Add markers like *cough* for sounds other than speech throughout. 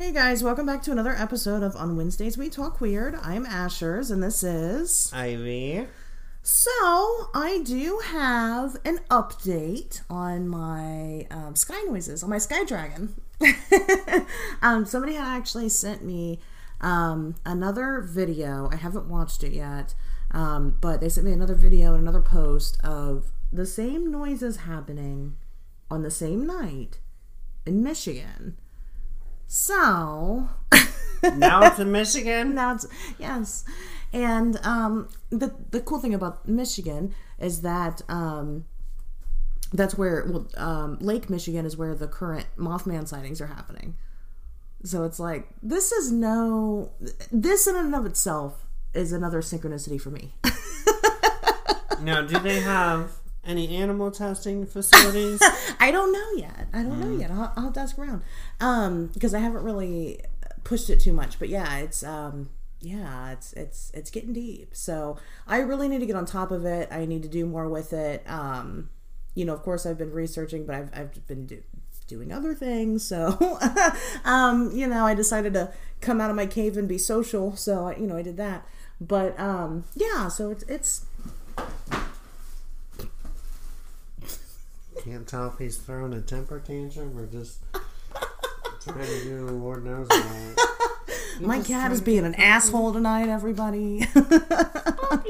Hey guys, welcome back to another episode of On Wednesdays We Talk Weird. I'm Ashers and this is. Ivy. So, I do have an update on my um, sky noises, on my Sky Dragon. *laughs* um, somebody had actually sent me um, another video. I haven't watched it yet, um, but they sent me another video and another post of the same noises happening on the same night in Michigan. So *laughs* Now it's in Michigan. *laughs* now it's yes, and um, the the cool thing about Michigan is that um, that's where well, um, Lake Michigan is where the current Mothman sightings are happening. So it's like this is no this in and of itself is another synchronicity for me. *laughs* Now, do they have any animal testing facilities? *laughs* I don't know yet. I don't know yet. I'll, I'll have to ask around um, because I haven't really pushed it too much. But yeah, it's um, yeah, it's it's it's getting deep. So I really need to get on top of it. I need to do more with it. Um, you know, of course, I've been researching, but I've I've been do, doing other things. So, *laughs* um, you know, I decided to come out of my cave and be social. So I, you know, I did that. But um, yeah, so it's it's Can't tell if he's throwing a temper tantrum or just *laughs* trying to do Lord knows what. *laughs* my cat is being an asshole tonight. Everybody. *laughs* I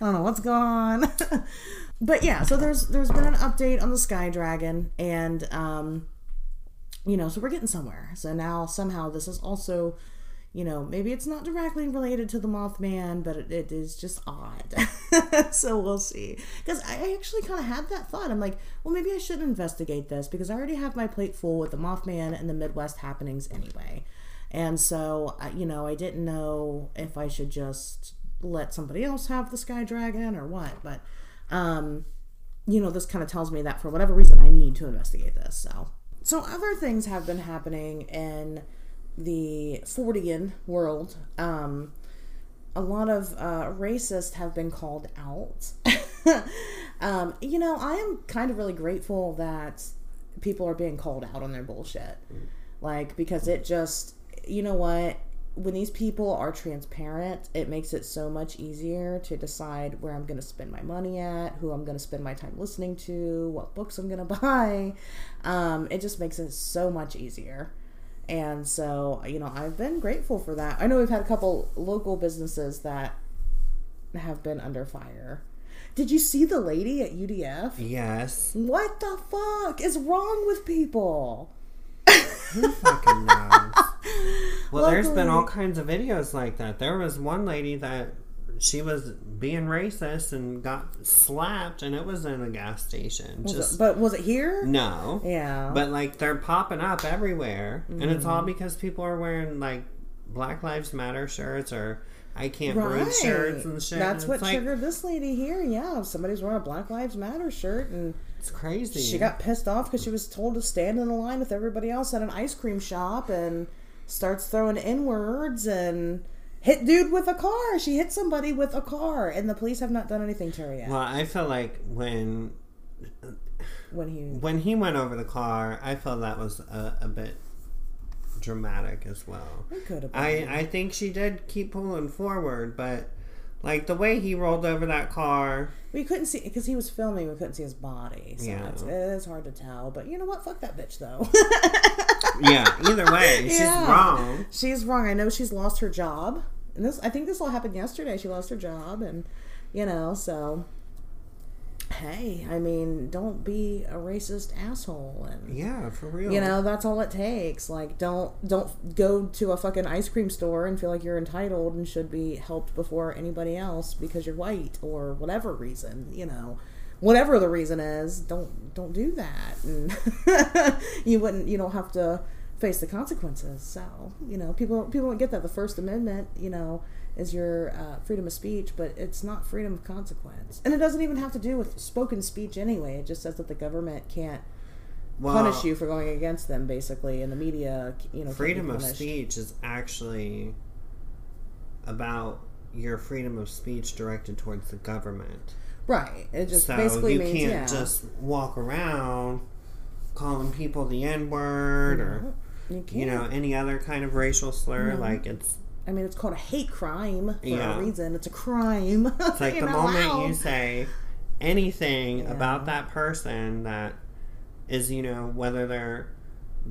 don't know what's going on. but yeah, so there's there's been an update on the Sky Dragon and um you know, so we're getting somewhere. So now somehow this is also, you know, maybe it's not directly related to the Mothman, but it, it is just odd. *laughs* so we'll see. Because I actually kind of had that thought. I'm like, well, maybe I should investigate this because I already have my plate full with the Mothman and the Midwest happenings anyway. And so, you know, I didn't know if I should just let somebody else have the Sky Dragon or what. But, um, you know, this kind of tells me that for whatever reason I need to investigate this. So, so other things have been happening in the Fortean world. Um, a lot of uh, racists have been called out. *laughs* um, you know, I am kind of really grateful that people are being called out on their bullshit. Like, because it just, you know what? When these people are transparent, it makes it so much easier to decide where I'm going to spend my money at, who I'm going to spend my time listening to, what books I'm going *laughs* to buy. Um, it just makes it so much easier. And so, you know, I've been grateful for that. I know we've had a couple local businesses that have been under fire. Did you see the lady at UDF? Yes. What the fuck is wrong with people? Who fucking knows? *laughs* Well, there's been all kinds of videos like that. There was one lady that she was being racist and got slapped, and it was in a gas station. Was Just it- but was it here? no. Yeah. But like they're popping up everywhere, and it's Mm-hmm. all because people are wearing like Black Lives Matter shirts or I can't breathe shirts and shit. That's and what like, triggered this lady here. Yeah, somebody's wearing a Black Lives Matter shirt and It's crazy. she got pissed off because she was told to stand in a line with everybody else at an ice cream shop and starts throwing N words and hit dude with a car. She hit somebody with a car, and the police have not done anything to her yet. well, I feel like when When he when he went over the car, I felt that was a, a bit dramatic as well. it could have been. I I think she did keep pulling forward, but like the way he rolled over that car, we couldn't see because he was filming. We couldn't see his body, so Yeah. it's, it's hard to tell. But you know what? Fuck that bitch, though. *laughs* yeah. Either way, *laughs* she's Yeah. wrong. she's wrong. I know she's lost her job, and this. I think this all happened yesterday. She lost her job, and you know, so hey, I mean, don't be a racist asshole, and Yeah, for real. you know that's all it takes. Like, don't don't go to a fucking ice cream store and feel like you're entitled and should be helped before anybody else because you're white or whatever reason. You know. Whatever the reason is, don't don't do that, and *laughs* you wouldn't you don't have to face the consequences. So you know, people people don't get that. The First Amendment, you know, is your uh, freedom of speech, but it's not freedom of consequence, and it doesn't even have to do with spoken speech anyway. It just says that the government can't well, punish you for going against them, basically, and the media, you know, Freedom of speech is actually about your freedom of speech directed towards the government. right? It just so basically you means can't yeah. just walk around calling people the N word or You you know any other kind of racial slur. Like it's I mean, it's called a hate crime for Yeah. a reason. It's a crime. it's like *laughs* the moment you say anything Yeah. about that person that is you know whether they're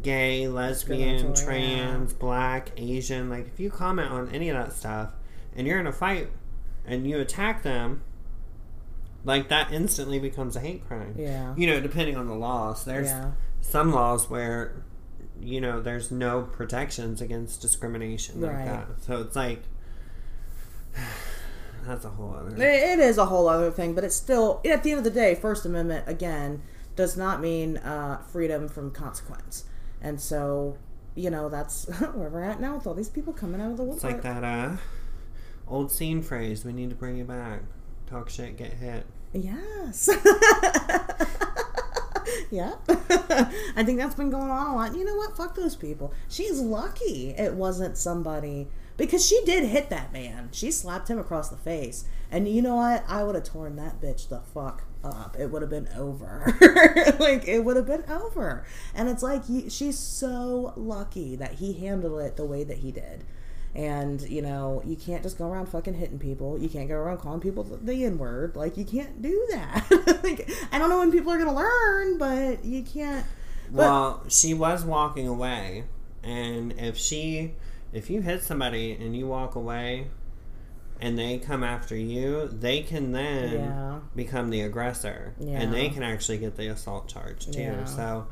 gay, lesbian, Discriminatory, yeah. trans, black, Asian. Like if you comment on any of that stuff and you're in a fight and you attack them. Like that instantly becomes a hate crime. Yeah. You know, depending on the laws. There's some laws where you know there's no protections against discrimination like Right. that so it's like *sighs* that's a whole other It- it is a whole other thing, but it's still, at the end of the day, First Amendment, again, does not mean uh, freedom from consequence. And so, you know, that's *laughs* where we're at now with all these people coming out of the it's like that uh old scene phrase we need to bring you back talk shit get hit Yes. *laughs* *laughs* yeah. *laughs* I think that's been going on a lot. You know what? Fuck those people. She's lucky it wasn't somebody because she did hit that man. She slapped him across the face. And you know what? I would have torn that bitch the fuck up. It would have been over. *laughs* like it would have been over. And it's like you, she's so lucky that he handled it the way that he did. And you know, you can't just go around fucking hitting people. You can't go around calling people the N word. Like you can't do that. *laughs* like, I don't know when people are gonna learn, but you can't. But well she was walking away and if she if you hit somebody and you walk away and they come after you they can then Yeah. become the aggressor and they can actually get the assault charge too Yeah. so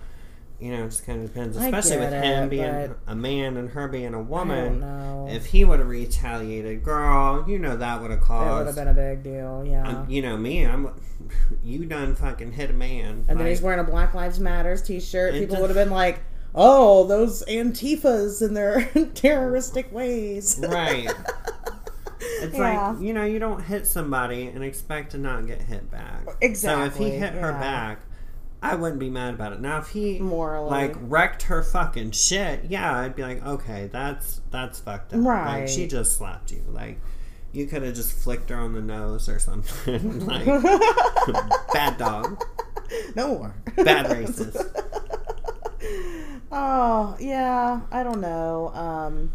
you know, it just kind of depends, especially with get him it, being a man and her being a I don't woman. know. If he would have retaliated, girl, you know that would have caused. it would have been a big deal. Yeah. Um, you know me, I'm. *laughs* You done fucking hit a man. and then he's wearing a Black Lives Matters T-shirt. People would have been like, "Oh, those Antifas and their *laughs* terroristic ways." right. *laughs* It's Yeah. like you know you don't hit somebody and expect to not get hit back. Exactly. So if he hit her back, I wouldn't be mad about it. Now if he Morally. like wrecked her fucking shit, yeah, I'd be like, okay, that's that's fucked up. Like Right. she just slapped you. Like you could have just flicked her on the nose or something. *laughs* like *laughs* bad dog, no more. bad racist. *laughs* Oh yeah, I don't know. Um,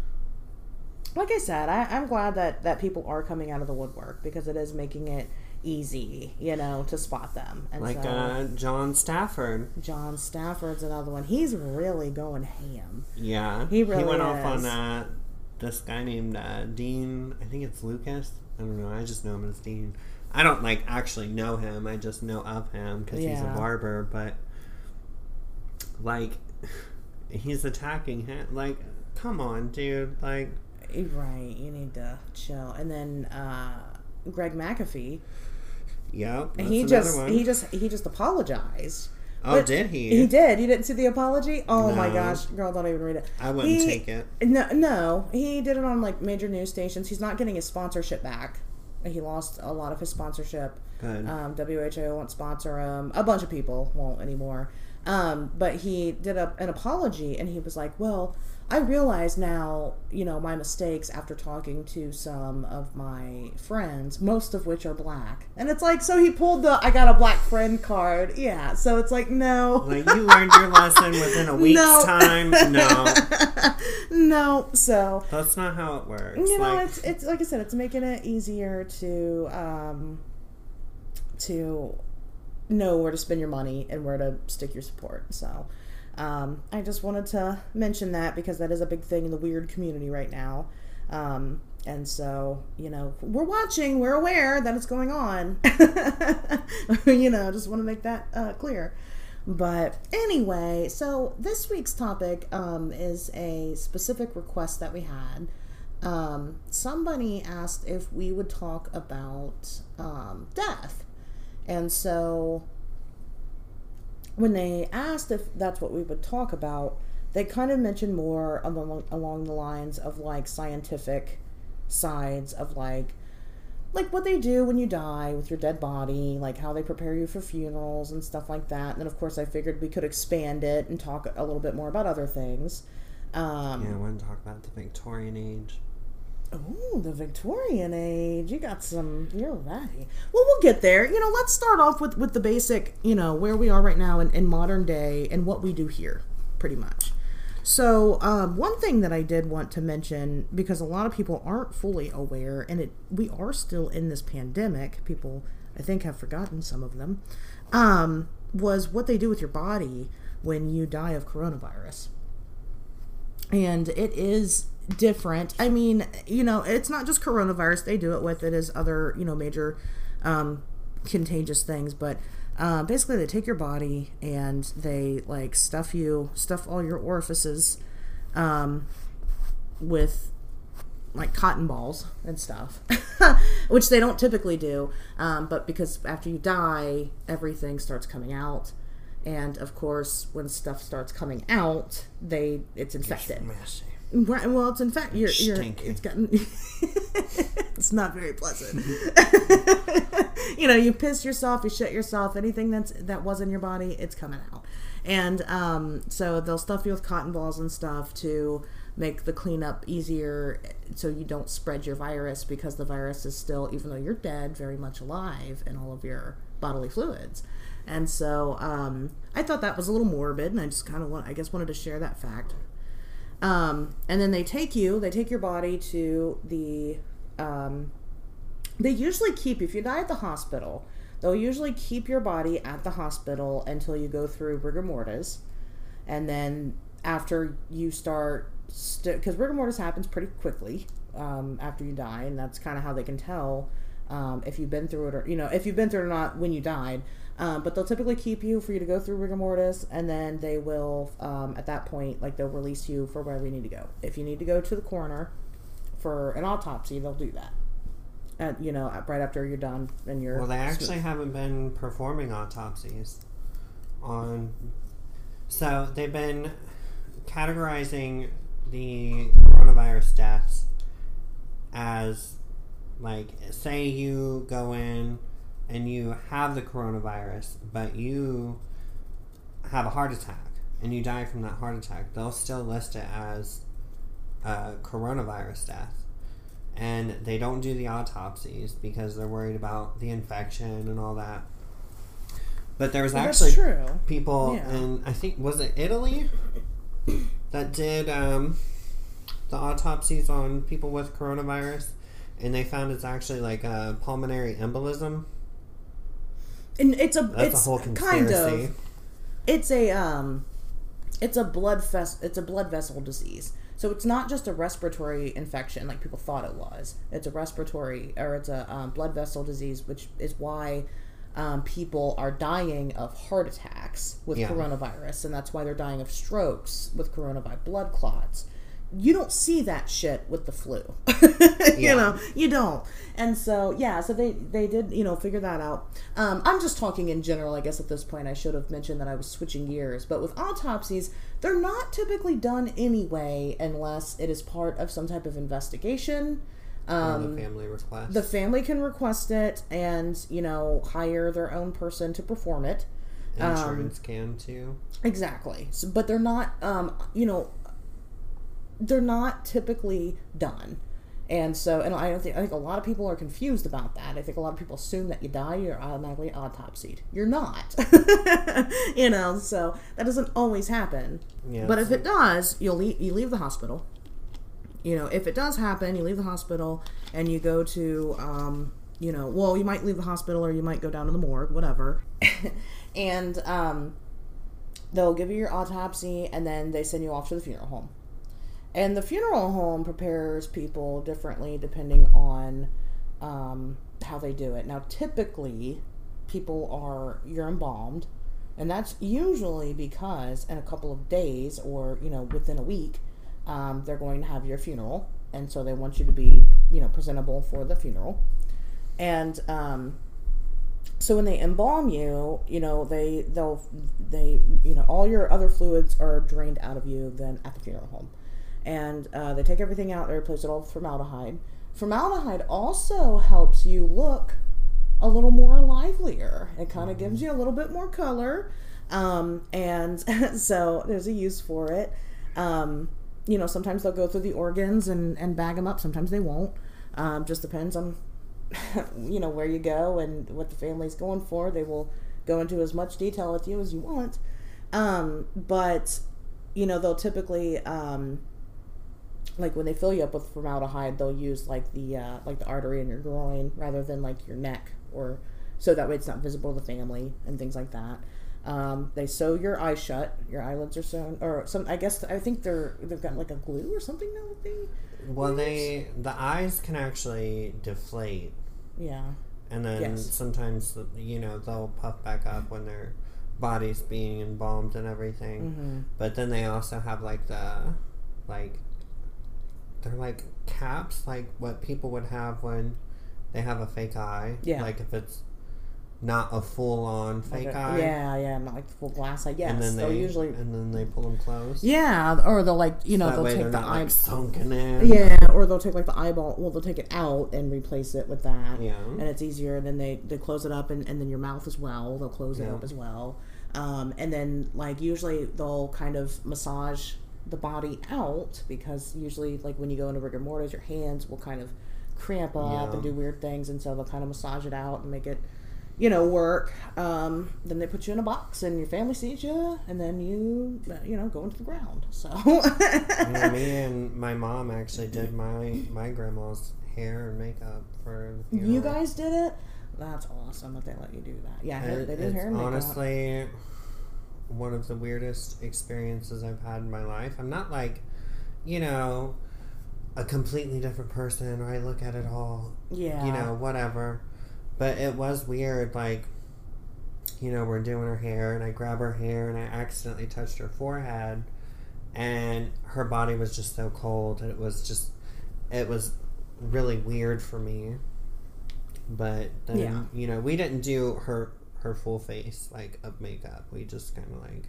like I said, I, I'm glad that that people are coming out of the woodwork because it is making it easy, you know, to spot them. And Like so, uh, John Stafford. John Stafford's another one. He's really going ham. Yeah, He really went off on uh, this guy named uh, Dean. I think it's Lucas. I don't know. I just know him as Dean. I don't like actually know him. I just know of him because he's a barber. But like, *sighs* he's attacking him. Like, come on, dude. Like, Right, you need to chill. And then uh, Greg McAfee, yep. He just one. he just he just apologized. oh, but did he? He did. You didn't see the apology? Oh my gosh, girl, don't even read it. I wouldn't He- take it. No, no, he did it on like major news stations. He's not getting his sponsorship back. He lost a lot of his sponsorship. Good. Um, WHO won't sponsor him. A bunch of people won't anymore. Um, but he did a, an apology and he was like, "Well, I realize now, you know, my mistakes after talking to some of my friends, most of which are black." And it's like, so he pulled the "I got a black friend" card. Yeah. So it's like, no, like you learned your lesson within a *laughs* week's No. time. No, *laughs* no. So that's not how it works. you know like, it's it's like i said it's making it easier to um to know where to spend your money and where to stick your support so um, i just wanted to mention that because that is a big thing in the weird community right now um, and so you know we're watching we're aware that it's going on *laughs* you know just want to make that uh, clear but anyway, so this week's topic um, is a specific request that we had. Um, somebody asked if we would talk about um, death. And so when they asked if that's what we would talk about, they kind of mentioned more along, along the lines of like scientific sides of like like what they do when you die with your dead body, like how they prepare you for funerals and stuff like that. And then, of course, I figured we could expand it and talk a little bit more about other things. Um, yeah, I want to talk about the Victorian age. Oh, the Victorian age. You got some. You're ready. Well, we'll get there. You know, let's start off with with the basic. You know, where we are right now in, in modern day and what we do here, pretty much. So, um, one thing that I did want to mention because a lot of people aren't fully aware, and it we are still in this pandemic. People, I think, have forgotten some of them. Um, was what they do with your body when you die of coronavirus, and it is different. I mean, you know, it's not just coronavirus. They do it with it as other, you know, major um, contagious things, but uh, basically they take your body and they like stuff you, stuff all your orifices um, with like cotton balls and stuff, *laughs* which they don't typically do. Um, but because after you die, everything starts coming out. And of course, when stuff starts coming out, they it's infected. Messy. Right. Well, it's in fact you're, you're it's gotten *laughs* it's not very pleasant. *laughs* *laughs* you know, you piss yourself, you shit yourself, anything that's that was in your body, it's coming out. And um, so they'll stuff you with cotton balls and stuff to make the cleanup easier, so you don't spread your virus because the virus is still, even though you're dead, very much alive in all of your bodily fluids. And so um, I thought that was a little morbid, and I just kind of want, I guess, wanted to share that fact. Um, and then they take you, they take your body to the. Um, they usually keep, if you die at the hospital, they'll usually keep your body at the hospital until you go through rigor mortis. And then after you start, because st- rigor mortis happens pretty quickly um, after you die, and that's kind of how they can tell um, if you've been through it or, you know, if you've been through it or not when you died. Um, but they'll typically keep you for you to go through rigor mortis, and then they will, um, at that point, like they'll release you for wherever you need to go. If you need to go to the coroner for an autopsy, they'll do that. At, you know, right after you're done and you're. Well, they actually haven't been performing autopsies on. So they've been categorizing the coronavirus deaths as like, say you go in and you have the coronavirus, but you have a heart attack and you die from that heart attack, they'll still list it as a coronavirus death. And they don't do the autopsies because they're worried about the infection and all that. But there was Well, actually people Yeah. in I think was it Italy *coughs* that did um, the autopsies on people with coronavirus, and they found it's actually like a pulmonary embolism. And it's a That's it's a whole kind of it's a um it's a blood fest it's a blood vessel disease. So it's not just a respiratory infection like people thought it was. It's a respiratory or it's a um, blood vessel disease which is why um, people are dying of heart attacks with Yeah. coronavirus. And that's why they're dying of strokes with coronavirus blood clots you don't see that shit with the flu. *laughs* You know you don't. And so yeah so they they did you know figure that out. Um, i'm just talking in general i guess at this point. I should have mentioned that i was switching gears. But with autopsies they're not typically done anyway unless it is part of some type of investigation. Um, the family request. the family can request it and you know hire their own person to perform it. Um, Insurance can too. Exactly. So, but they're not, um, you know, they're not typically done. And so, and I don't think I think a lot of people are confused about that. I think a lot of people assume that you die, you're automatically autopsied. You're not, *laughs* you know. So that doesn't always happen. Yeah, but if so- it does, you'll leave, you leave the hospital. You know, if it does happen, you leave the hospital and you go to, um, you know, well, you might leave the hospital or you might go down to the morgue, whatever. *laughs* and um, they'll give you your autopsy and then they send you off to the funeral home. And the funeral home prepares people differently depending on um, how they do it. Now, typically, people are you're embalmed, and that's usually because in a couple of days or you know within a week, um, they're going to have your funeral, and so they want you to be you know presentable for the funeral. And um, so when they embalm you, you know they they'll they you know all your other fluids are drained out of you then at the funeral home, and uh, they take everything out. They replace it all with formaldehyde. Formaldehyde also helps you look a little more livelier. It kind of gives you a little bit more color, um, and *laughs* so there's a use for it. Um, you know, sometimes they'll go through the organs and and bag them up. Sometimes they won't. Um, just depends on *laughs* you know where you go and what the family's going for. They will go into as much detail with you as you want. Um, but you know, they'll typically, um, like when they fill you up with formaldehyde, they'll use like the uh, like the artery in your groin rather than like your neck, or so that way it's not visible to the family and things like that. Um, they sew your eyes shut. Your eyelids are sewn, or some. I guess I think they're they've got like a glue or something now. They, Well, they the eyes can actually deflate, yeah, and then Yes. sometimes you know they'll puff back up when their body's being embalmed and everything. mm-hmm. But then they also have like the like they're like caps, like what people would have when they have a fake eye. Yeah. Like if it's not a full on fake Like a- eye. Yeah, yeah, not like the full glass eye. Yes, And then they'll usually. and then they pull them closed. Yeah, or they'll like you know that they'll take the eye. like sunken in. Yeah, or they'll take like the eyeball. Well, they'll take it out and replace it with that. Yeah. and it's easier. And then they they close it up, and, and then your mouth as well. They'll close it up as well. Um, and then like usually they'll kind of massage the body out because usually like when you go into rigor mortis, your hands will kind of cramp up Yeah. and do weird things, and so they'll kind of massage it out and make it. You know, work. Um, then they put you in a box, and your family sees you, and then you, uh, you know, go into the ground. So, *laughs* Yeah, me and my mom actually did my my grandma's hair and makeup for the funeral. You guys did it? That's awesome that they let you do that. Yeah, It- they did hair and makeup. honestly one of the weirdest experiences I've had in my life. I'm not like, you know, a completely different person or I look at it all, yeah. you know, whatever. But it was weird, like, you know, we're doing her hair and I grab her hair and I accidentally touched her forehead and her body was just so cold and it was just it was really weird for me. But then Yeah. you know, we didn't do her her full face like of makeup. We just kind of like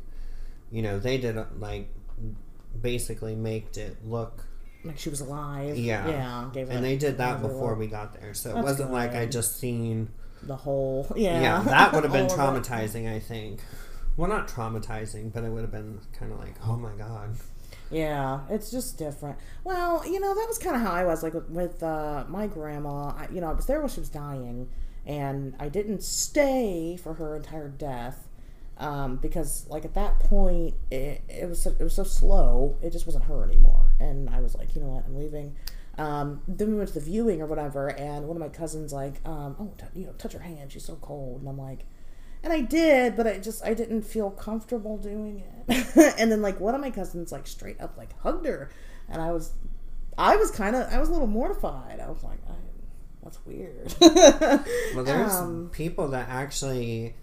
you know, they did like basically maked it look like she was alive. Yeah. yeah. Gave and they did that gave it a before look. we got there. So it That's wasn't like I just seen the whole. *laughs* Yeah, yeah, that would have been *laughs* All of it. traumatizing, I think. Well, not traumatizing, but it would have been kind of like, oh my god. Yeah, it's just different. Well, you know, that was kind of how I was like with, with uh, my grandma. I, you know, I was there when she was dying, and I didn't stay for her entire death um, because, like, at that point, it, it was so, it was so slow. It just wasn't her anymore, and I was like, you know what, I'm leaving. Um, then we went to the viewing or whatever, and one of my cousins like, um, oh, t- you know, touch her hand. She's so cold, and I'm like. And I did, but I just I didn't feel comfortable doing it. *laughs* and then like one of my cousins like straight up like hugged her, and I was, I was kind of I was a little mortified. I was like, that's weird. Well, there's *laughs* Um, people that actually,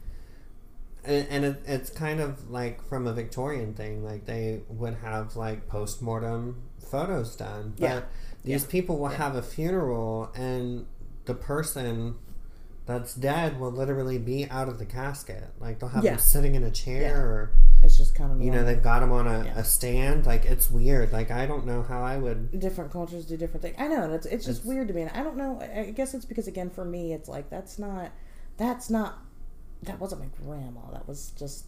and, and it, it's kind of like from a Victorian thing. Like they would have like post mortem photos done, but Yeah. these people will have a funeral, and the person that's dead will literally be out of the casket. Like they'll have Yeah. them sitting in a chair, Yeah. or it's just kind of you know they've got them on a, Yeah. a stand. Like it's weird. Like I don't know how I would. different cultures do different things. I know, and it's it's just It's- weird to me. And I don't know. I guess it's because again for me, it's like that's not that's not that wasn't my grandma. That was just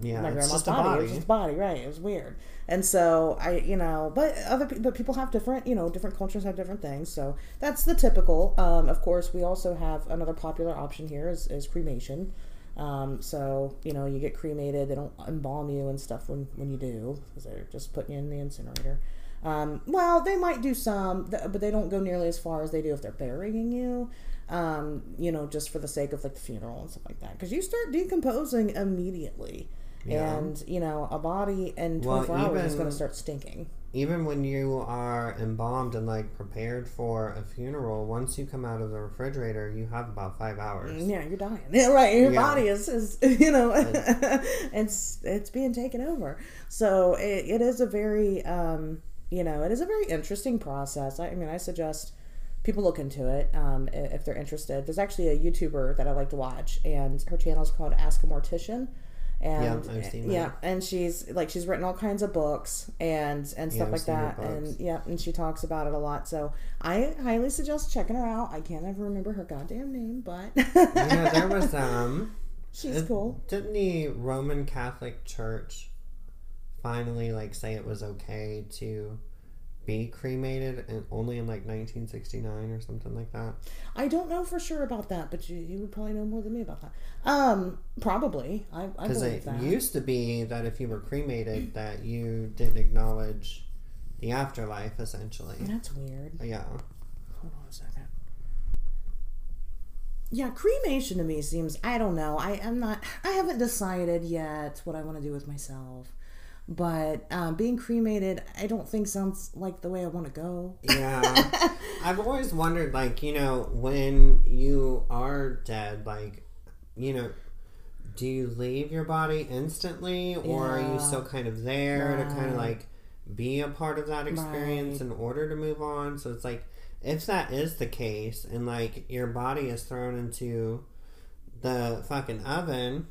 Yeah, my grandma's a body. It was just body, right? It was weird, and so I, you know, but other but people have different, you know, different cultures have different things. So that's the typical. Um, of course, we also have another popular option here is, is cremation. Um, so you know, you get cremated. They don't embalm you and stuff when when you do because they're just putting you in the incinerator. Um, well, they might do some, but they don't go nearly as far as they do if they're burying you. Um, you know, just for the sake of like the funeral and stuff like that, because you start decomposing immediately, Yeah. and you know a body in Well, 24 hours is going to start stinking. Even when you are embalmed and like prepared for a funeral, once you come out of the refrigerator, you have about five hours. Yeah, you're dying. Yeah, *laughs* right. Your Yeah. body is, is *laughs* you know, *laughs* it's it's being taken over. So it, it is a very, um, you know, it is a very interesting process. I, I mean, I suggest people look into it um, if they're interested. There's actually a YouTuber that I like to watch, and her channel is called Ask a Mortician. And Yeah, yeah, and she's like she's written all kinds of books and and stuff I've like that, and yeah, and she talks about it a lot. So I highly suggest checking her out. I can't ever remember her goddamn name, but *laughs* yeah, there was um. she's cool. Didn't the Roman Catholic Church finally like say it was okay to be cremated and only in like 1969 or something like that. I don't know for sure about that, but you, you would probably know more than me about that. Um, probably. I, I Because it that. used to be that if you were cremated, that you didn't acknowledge the afterlife, essentially. That's weird. Yeah. Hold on a second. Yeah, cremation to me seems I don't know. I am not I haven't decided yet what I want to do with myself. But um, being cremated, I don't think sounds like the way I want to go. Yeah. I've always wondered, like, you know, when you are dead, like, you know, do you leave your body instantly or are you still kind of there to kind of like be a part of that experience Right. in order to move on? So it's like, if that is the case and like your body is thrown into the fucking oven,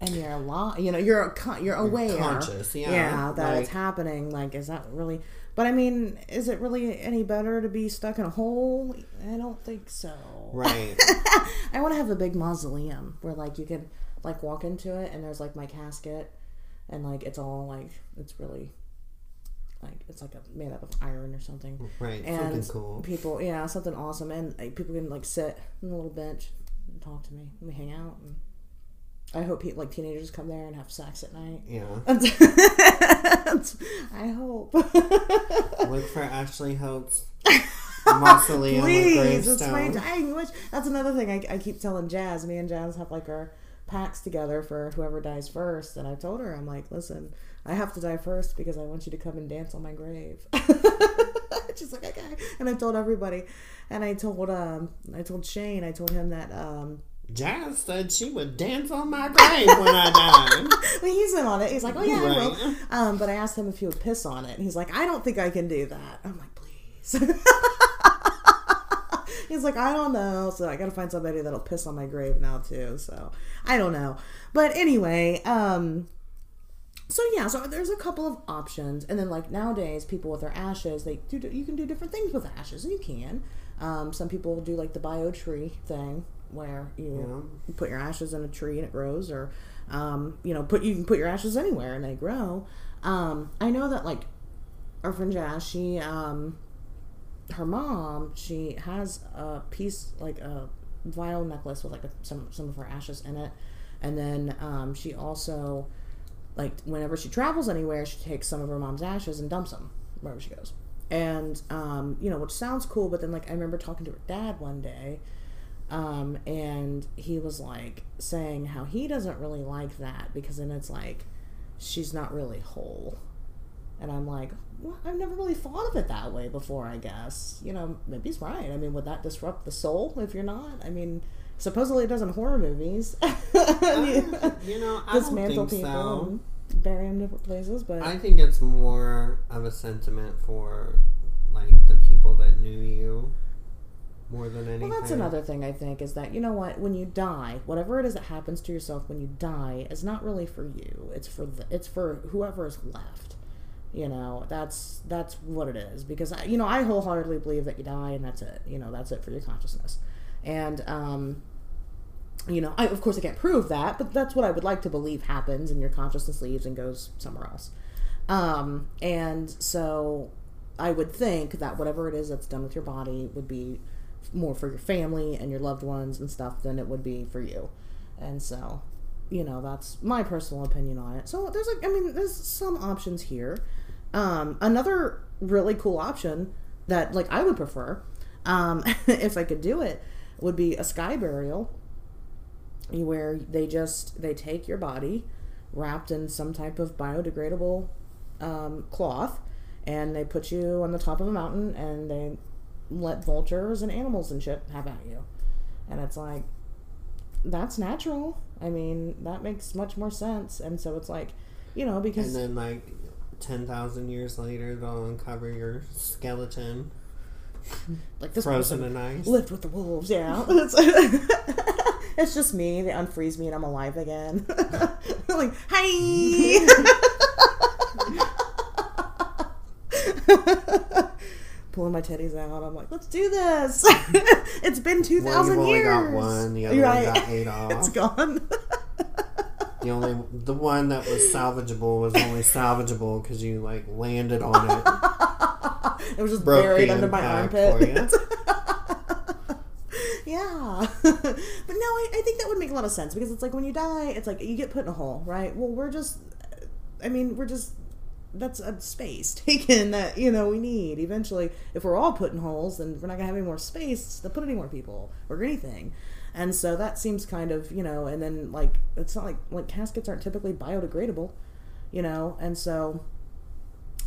And you're alive, you know, you're con- you're aware, conscious, yeah, yeah, that like- it's happening. Like, is that really? But I mean, is it really any better to be stuck in a hole? I don't think so. right? *laughs* I want to have a big mausoleum where like you can like walk into it and there's like my casket and like it's all like it's really like it's like a, made up of iron or something. right. And Something cool. people, yeah, something awesome, and like, people can like sit on a little bench and talk to me. and We hang out, and I hope people like teenagers come there and have sex at night. Yeah. *laughs* I hope. *laughs* Look for Ashley Hope's mausoleum Please, it's my dying wish. That's another thing I, I keep telling Jazz. Me and Jazz have like our packs together for whoever dies first. And I told her, I'm like, listen, I have to die first because I want you to come and dance on my grave. *laughs* She's like, okay. And I told everybody. And I told um I told Shane, I told him that um Jazz said she would dance on my grave when I died. *laughs* well, he's in on it. He's like, oh yeah, I will. Um, but I asked him if he would piss on it, and he's like, I don't think I can do that. I'm like, please. *laughs* he's like, I don't know. So I got to find somebody that'll piss on my grave now too. So I don't know. But anyway, um, so yeah, so there's a couple of options, and then like nowadays, people with their ashes, they do you can do different things with ashes, and you can. Um, some people do like the bio tree thing, where you, you put your ashes in a tree and it grows, or um, you know, put you can put your ashes anywhere and they grow. Um, I know that like our friend Jazz, she um, her mom, she has a piece like a vial necklace with like a, some some of her ashes in it, and then um, she also like whenever she travels anywhere, she takes some of her mom's ashes and dumps them wherever she goes. And um, you know, which sounds cool, but then like I remember talking to her dad one day, um, and he was like saying how he doesn't really like that because then it's like she's not really whole. And I'm like, well, I've never really thought of it that way before, I guess. You know, maybe he's right. I mean, would that disrupt the soul if you're not? I mean, supposedly it does in horror movies. *laughs* you know, I don't Dismantle think people so. and bury them in different places, but I think it's more of a sentiment for like the people that knew you more than anything. Well, that's another thing I think is that you know what, when you die, whatever it is that happens to yourself when you die is not really for you. It's for the, it's for whoever is left. You know, that's that's what it is because I, you know I wholeheartedly believe that you die and that's it. You know, that's it for your consciousness. And um, you know, I of course I can't prove that, but that's what I would like to believe happens, and your consciousness leaves and goes somewhere else. Um, and so I would think that whatever it is that's done with your body would be more for your family and your loved ones and stuff than it would be for you. And so, you know, that's my personal opinion on it. So there's like, I mean, there's some options here. Um, another really cool option that like I would prefer, um, *laughs* if I could do it, would be a sky burial, where they just they take your body, wrapped in some type of biodegradable um, cloth, and they put you on the top of a mountain and they let vultures and animals and shit have at you. And it's like, that's natural. I mean, that makes much more sense. And so it's like, you know, because And then like ten thousand years later, they'll uncover your skeleton *laughs* like this frozen in ice. lived with the wolves. Yeah, *laughs* it's, *laughs* it's just me. They unfreeze me and I'm alive again. like, hi. Pulling my teddies out, I'm like, let's do this. *laughs* it's been two thousand Well, years. got one. The other You're one right. got ate *laughs* off. it's gone. *laughs* The only the one that was salvageable was only salvageable because you like landed on it. it was just Broke buried under my armpit. yeah. but no, I, I think that would make a lot of sense because it's like when you die, it's like you get put in a hole, right? Well, we're just, I mean, we're just, that's a space *laughs* taken that, you know, we need. Eventually, if we're all put in holes, then we're not to have any more space to put any more people or anything. And so that seems kind of, you know, and then like, it's not like, like caskets aren't typically biodegradable, you know, and so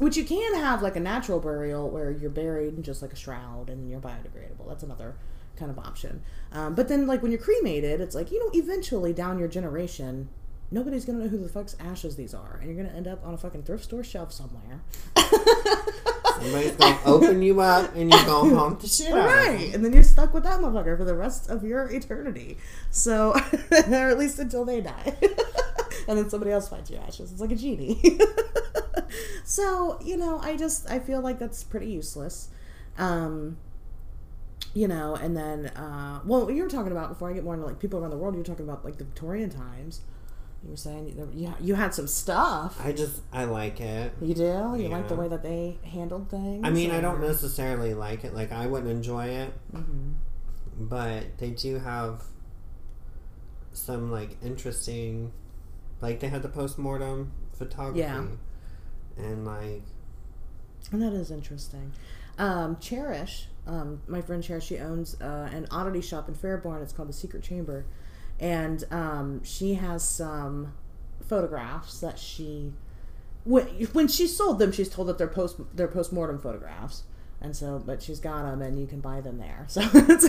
which you can have like a natural burial where you're buried in just like a shroud and you're biodegradable. That's another kind of option. Um, but then like when you're cremated, it's like you know eventually down your generation, nobody's gonna know who the fuck's ashes these are, and you're gonna end up on a fucking thrift store shelf somewhere. Somebody's gonna open you up and you're gonna haunt the shit out Right, and then you're stuck with that motherfucker for the rest of your eternity. So, *laughs* or at least until they die, *laughs* and then somebody else finds your ashes. It's like a genie. *laughs* so, you know, I just I feel like that's pretty useless. Um, you know, and then uh, well, you were talking about before I get more into like people around the world. You were talking about like the Victorian times. You were saying there- you you had some stuff. I just I like it. You do? You like the way that they handled things? I mean, I don't necessarily like it. Like I wouldn't enjoy it, Mhm. but they do have some like interesting, like they had the post mortem photography, Yeah. and like And that is interesting. Um, Cherish, um, my friend Cherish, she owns uh, an oddity shop in Fairborn. It's called the Secret Chamber, and um, she has some photographs that she when, when she sold them, she's told that they're post they're post mortem photographs. And so, but she's got them, and you can buy them there. So *laughs* it's,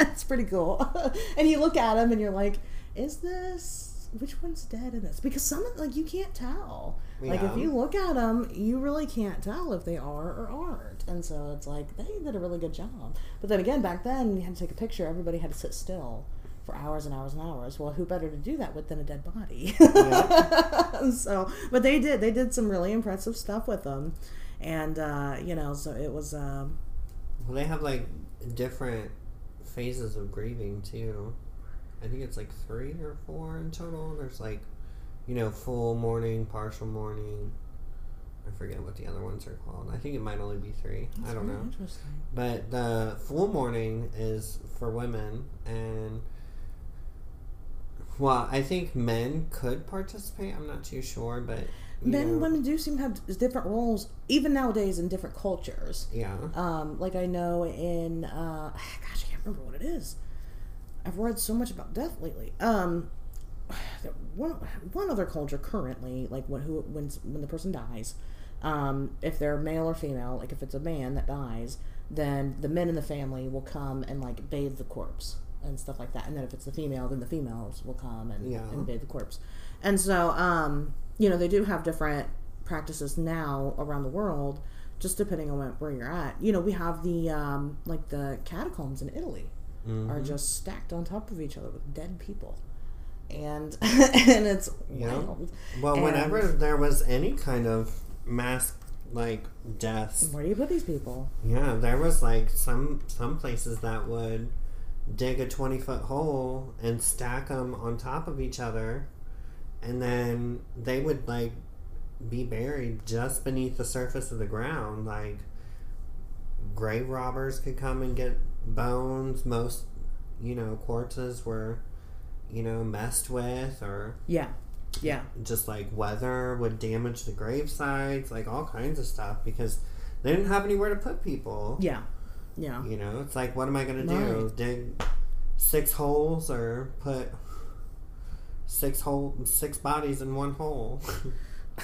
it's pretty cool. *laughs* and you look at them, and you're like, "Is this which one's dead in this?" Because some like you can't tell. Like if you look at them, you really can't tell if they are or aren't. And so it's like they did a really good job. But then again, back then you had to take a picture. Everybody had to sit still for hours and hours and hours. Well, who better to do that with than a dead body? *laughs* so, but they did. They did some really impressive stuff with them, and uh, you know, so it was. Um, well, they have like different phases of grieving too. I think it's like three or four in total. There's like, you know, full mourning, partial mourning. I forget what the other ones are called. I think it might only be three. I don't know. Interesting. But the full mourning is for women, and well, I think men could participate. I'm not too sure, but Men and women do seem to have different roles, even nowadays in different cultures. yeah, Um, like I know in uh, *sighs* gosh, I can't remember what it is. I've read so much about death lately. Um, *sighs* one one other culture currently, like when who when when the person dies, um, if they're male or female, like if it's a man that dies, then the men in the family will come and like bathe the corpse and stuff like that. And then if it's the female, then the females will come and, Yeah. and bathe the corpse. And so, um, you know, they do have different practices now around the world, just depending on where you're at. You know, we have the um, like the catacombs in Italy Mhm. are just stacked on top of each other with dead people, and *laughs* and it's Yeah. wild. Well, And- whenever there was any kind of mass like deaths, Where do you put these people? yeah, there was like some some places that would dig a twenty foot hole and stack them on top of each other, and then they would like be buried just beneath the surface of the ground. Like grave robbers could come and get bones. Most, you know, corpses were, you know, messed with or Yeah, yeah, just like weather would damage the grave sites, like all kinds of stuff because they didn't have anywhere to put people. yeah, yeah. You know, it's like, what am I going to do? Dig six holes or put six hole six bodies in one hole? *laughs*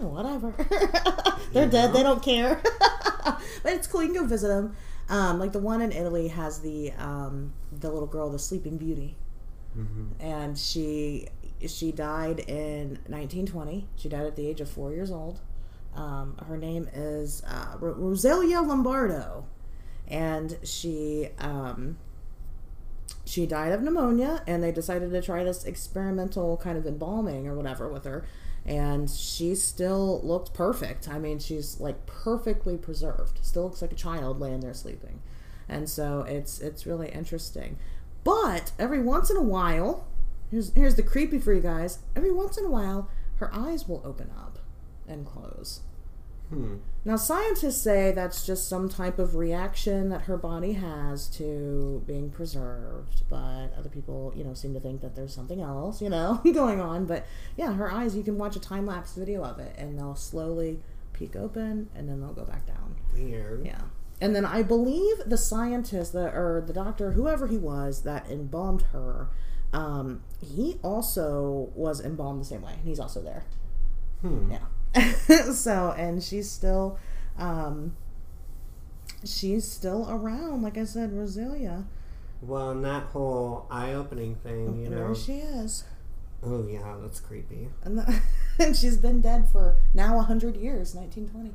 Whatever. *laughs* They're You dead. know? They don't care. *laughs* but it's cool. You can go visit them. Um, like the one in Italy has the um, the little girl, the Sleeping Beauty, hmm and she she died in 1920. She died at the age of four years old. Um, her name is uh, Ro- Rosalia Lombardo, and she um, she died of pneumonia. And they decided to try this experimental kind of embalming or whatever with her, and she still looked perfect. I mean, she's like perfectly preserved. Still looks like a child laying there sleeping, and so it's it's really interesting. But every once in a while, here's here's the creepy for you guys. Every once in a while, her eyes will open up and close. Hmm. Now, scientists say that's just some type of reaction that her body has to being preserved, but other people, you know, seem to think that there's something else, you know, *laughs* going on. But yeah, her eyes, you can watch a time lapse video of it, and they'll slowly peek open and then they'll go back down. Weird. Yeah. And then I believe the scientist, the, or the doctor, whoever he was that embalmed her, um, he also was embalmed the same way. And he's also there. Hmm. Yeah. *laughs* so, and she's still, um, she's still around. Like I said, Rosalia. Well, and that whole eye-opening thing, you know. There she is. Oh yeah, that's creepy. And, the, *laughs* and she's been dead for now a hundred years, 1920.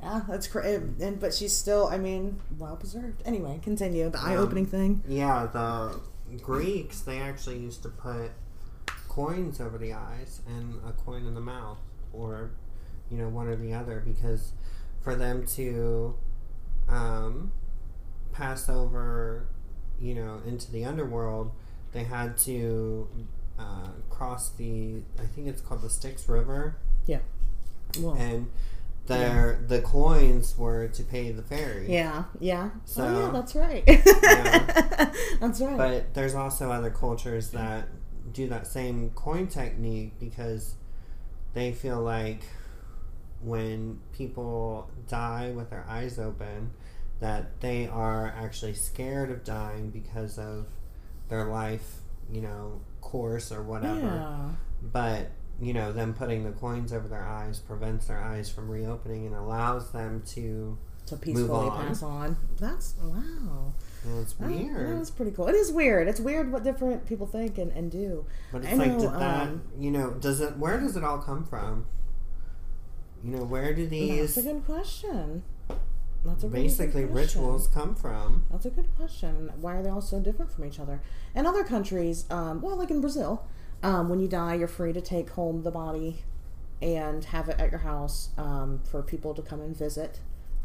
Yeah, that's crazy. And but she's still, I mean, well preserved. Anyway, continue the eye-opening thing. Yeah, the Greeks they actually used to put coins over the eyes and a coin in the mouth, or you know one or the other, because for them to um, pass over, you know, into the underworld, they had to uh, cross the I think it's called the Styx River, Well, and their the coins were to pay the ferry. yeah, yeah. So- oh yeah, that's right. Yeah. *laughs* that's right. But there's also other cultures that do that same coin technique because they feel like when people die with their eyes open, that they are actually scared of dying because of their life, you know, course or whatever. yeah. But you know, them putting the coins over their eyes prevents their eyes from reopening and allows them to. To peacefully on. pass on. That's wow. Well, it's That- weird. That's pretty cool. It is weird. It's weird what different people think and, and do. But it's I like, know, did that, um, you know, does it, where does it all come from? You know, where do these That's a good question. That's a really basically good question. rituals come from? That's a good question. Why are they all so different from each other? In other countries, um, well, like in Brazil, um, when you die, you're free to take home the body and have it at your house um, for people to come and visit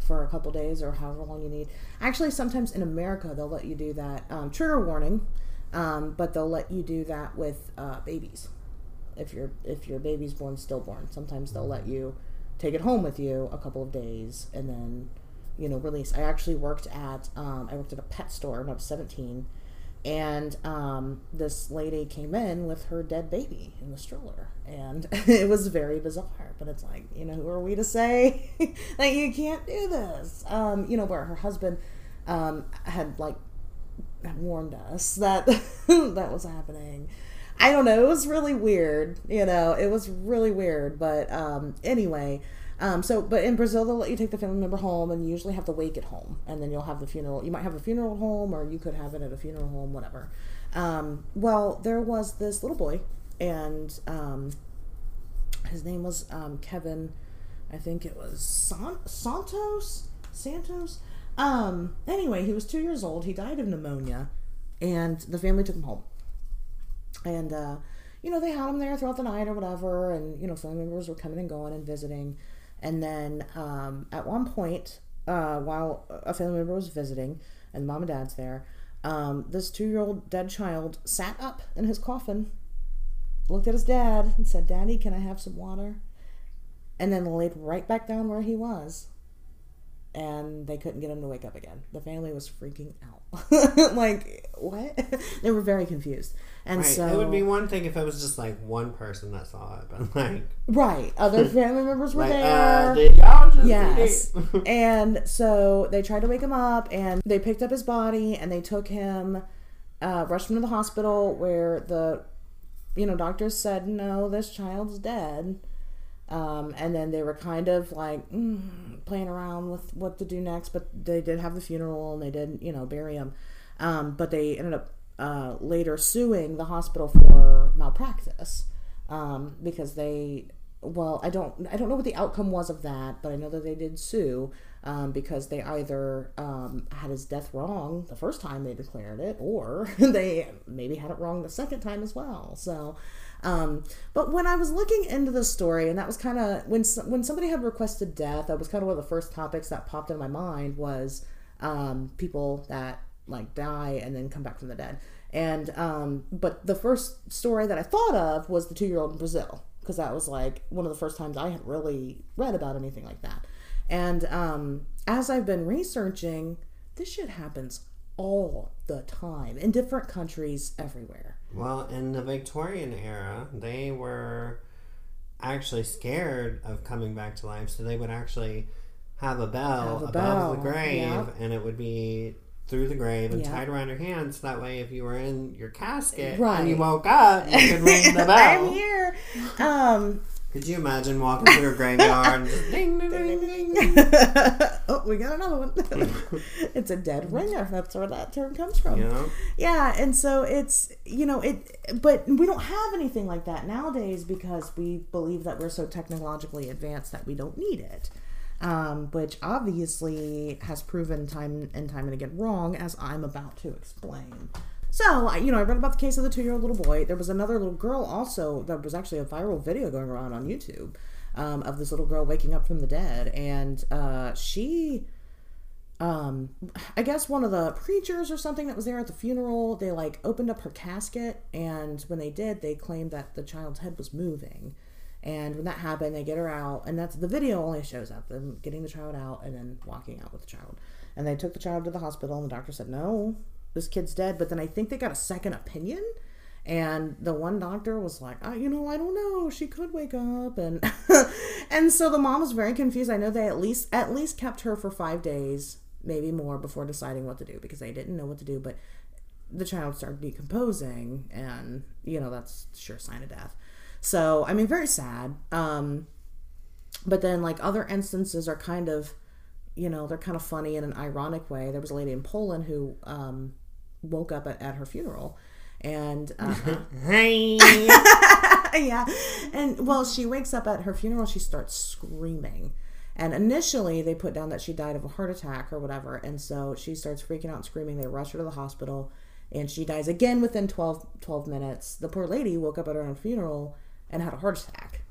for a couple days or however long you need. Actually, sometimes in America, they'll let you do that. Um, trigger warning, um, but they'll let you do that with uh, babies. If your if your baby's born stillborn, sometimes they'll let you take it home with you a couple of days and then you know release. I actually worked at um, I worked at a pet store when I was seventeen, and um, this lady came in with her dead baby in the stroller, and *laughs* it was very bizarre. But it's like you know who are we to say *laughs* that you can't do this? Um, you know where her husband um, had like warned us that *laughs* that was happening. I don't know. It was really weird. You know, it was really weird. But um, anyway, um, so but in Brazil they'll let you take the family member home, and you usually have the wake at home, and then you'll have the funeral. You might have a funeral home, or you could have it at a funeral home, whatever. Um, well, there was this little boy, and um, his name was um, Kevin. I think it was San- Santos. Santos. Um, anyway, he was two years old. He died of pneumonia, and the family took him home. And uh, you know, they had him there throughout the night or whatever, and you know, family members were coming and going and visiting. And then um, at one point, uh, while a family member was visiting, and mom and dad's there, um, this two-year-old dead child sat up in his coffin, looked at his dad, and said, "Daddy, can I have some water?" And then laid right back down where he was and they couldn't get him to wake up again. The family was freaking out. *laughs* like, what? *laughs* they were very confused. And Right. so it would be one thing if it was just like one person that saw it, but *laughs* like, right, other family members were like there. uh, did y'all just Yes. and so they tried to wake him up and they picked up his body and they took him uh, rushed him to the hospital where the you know doctors said no this child's dead um, and then they were kind of like mm, playing around with what to do next but they did have the funeral and they did you know bury him. Um, but they ended up uh, later suing the hospital for malpractice um, because they well i don't i don't know what the outcome was of that but i know that they did sue um, because they either um, had his death wrong the first time they declared it or *laughs* they maybe had it wrong the second time as well. So um, but when i was looking into the story and that was kind of when when somebody had requested death that was kind of one of the first topics that popped in my mind was um, people that like die and then come back from the dead and um, but the first story that i thought of was the two year old in brazil because that was like one of the first times I had really read about anything like that. And um, as I've been researching, this shit happens all the time in different countries everywhere. Well, in the Victorian era, they were actually scared of coming back to life, so they would actually have a bell Have a above bell, the grave, yeah. and it would be through the grave and Yeah. tied around your hands. That way, if you were in your casket Right. and you woke up, you could ring the *laughs* I'm bell. here. Um, Could you imagine walking through a graveyard and just ding, ding, ding, ding? *laughs* oh, we got another one. *laughs* it's a dead ringer. That's where that term comes from. Know? Yeah, and so it's you know it, but we don't have anything like that nowadays because we believe that we're so technologically advanced that we don't need it, um, which obviously has proven time and time and again wrong, as I'm about to explain. So, you know, I read about the case of the two year old little boy. There was another little girl also that was actually a viral video going around on YouTube um, of this little girl waking up from the dead. And uh, she um i guess one of the preachers or something that was there at the funeral they like opened up her casket and when they did they claimed that the child's head was moving and when that happened they get her out and that's the video only shows up them getting the child out and then walking out with the child and they took the child to the hospital and the doctor said no this kid's dead but then i think they got a second opinion and the one doctor was like oh, you know i don't know. She could wake up. And *laughs* and so the mom was very confused. I know they at least at least kept her for five days maybe more before deciding what to do because they didn't know what to do but the child started decomposing and you know that's sure sign of death. So i mean very sad. Um but then like other instances are kind of you know they're kind of funny in an ironic way. There was a lady in poland who um woke up at, at her funeral and *laughs* uh, *laughs* yeah. And well, she wakes up at her funeral, she starts screaming. And initially, they put down that she died of a heart attack or whatever. And so she starts freaking out and screaming. They rush her to the hospital, and she dies again within 12, 12 minutes. The poor lady woke up at her own funeral and had a heart attack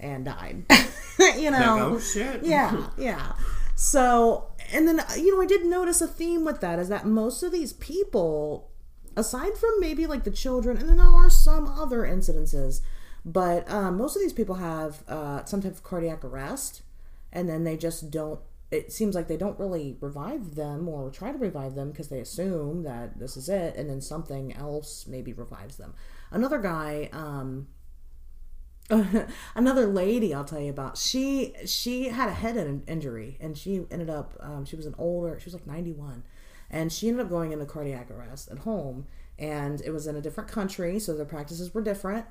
and died. *laughs* you know? Like, oh shit. yeah, yeah. So, and then, you know, I did notice a theme with that is that most of these people, aside from maybe like the children, and then there are some other incidences, but um, most of these people have uh, some type of cardiac arrest, and then they just don't. It seems like they don't really revive them or try to revive them because they assume that this is it, and then something else maybe revives them. Another guy, um, *laughs* another lady I'll tell you about. She she had a head injury and she ended up um, she was an older she was like 91 and she ended up going into cardiac arrest at home and it was in a different country so the practices were different.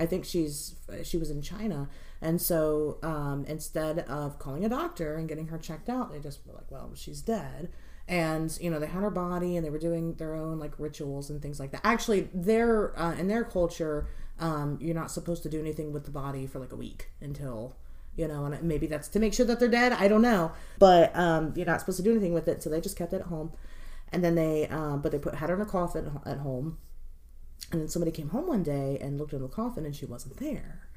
I think she's she was in China and so um, instead of calling a doctor and getting her checked out they just were like well she's dead and you know they had her body and they were doing their own like rituals and things like that actually their uh, in their culture um, you're not supposed to do anything with the body for like a week until you know and maybe that's to make sure that they're dead i don't know. But um, you're not supposed to do anything with it so they just kept it at home. And then they um, but they put had her in a coffin at home. And then somebody came home one day and looked in the coffin and she wasn't there.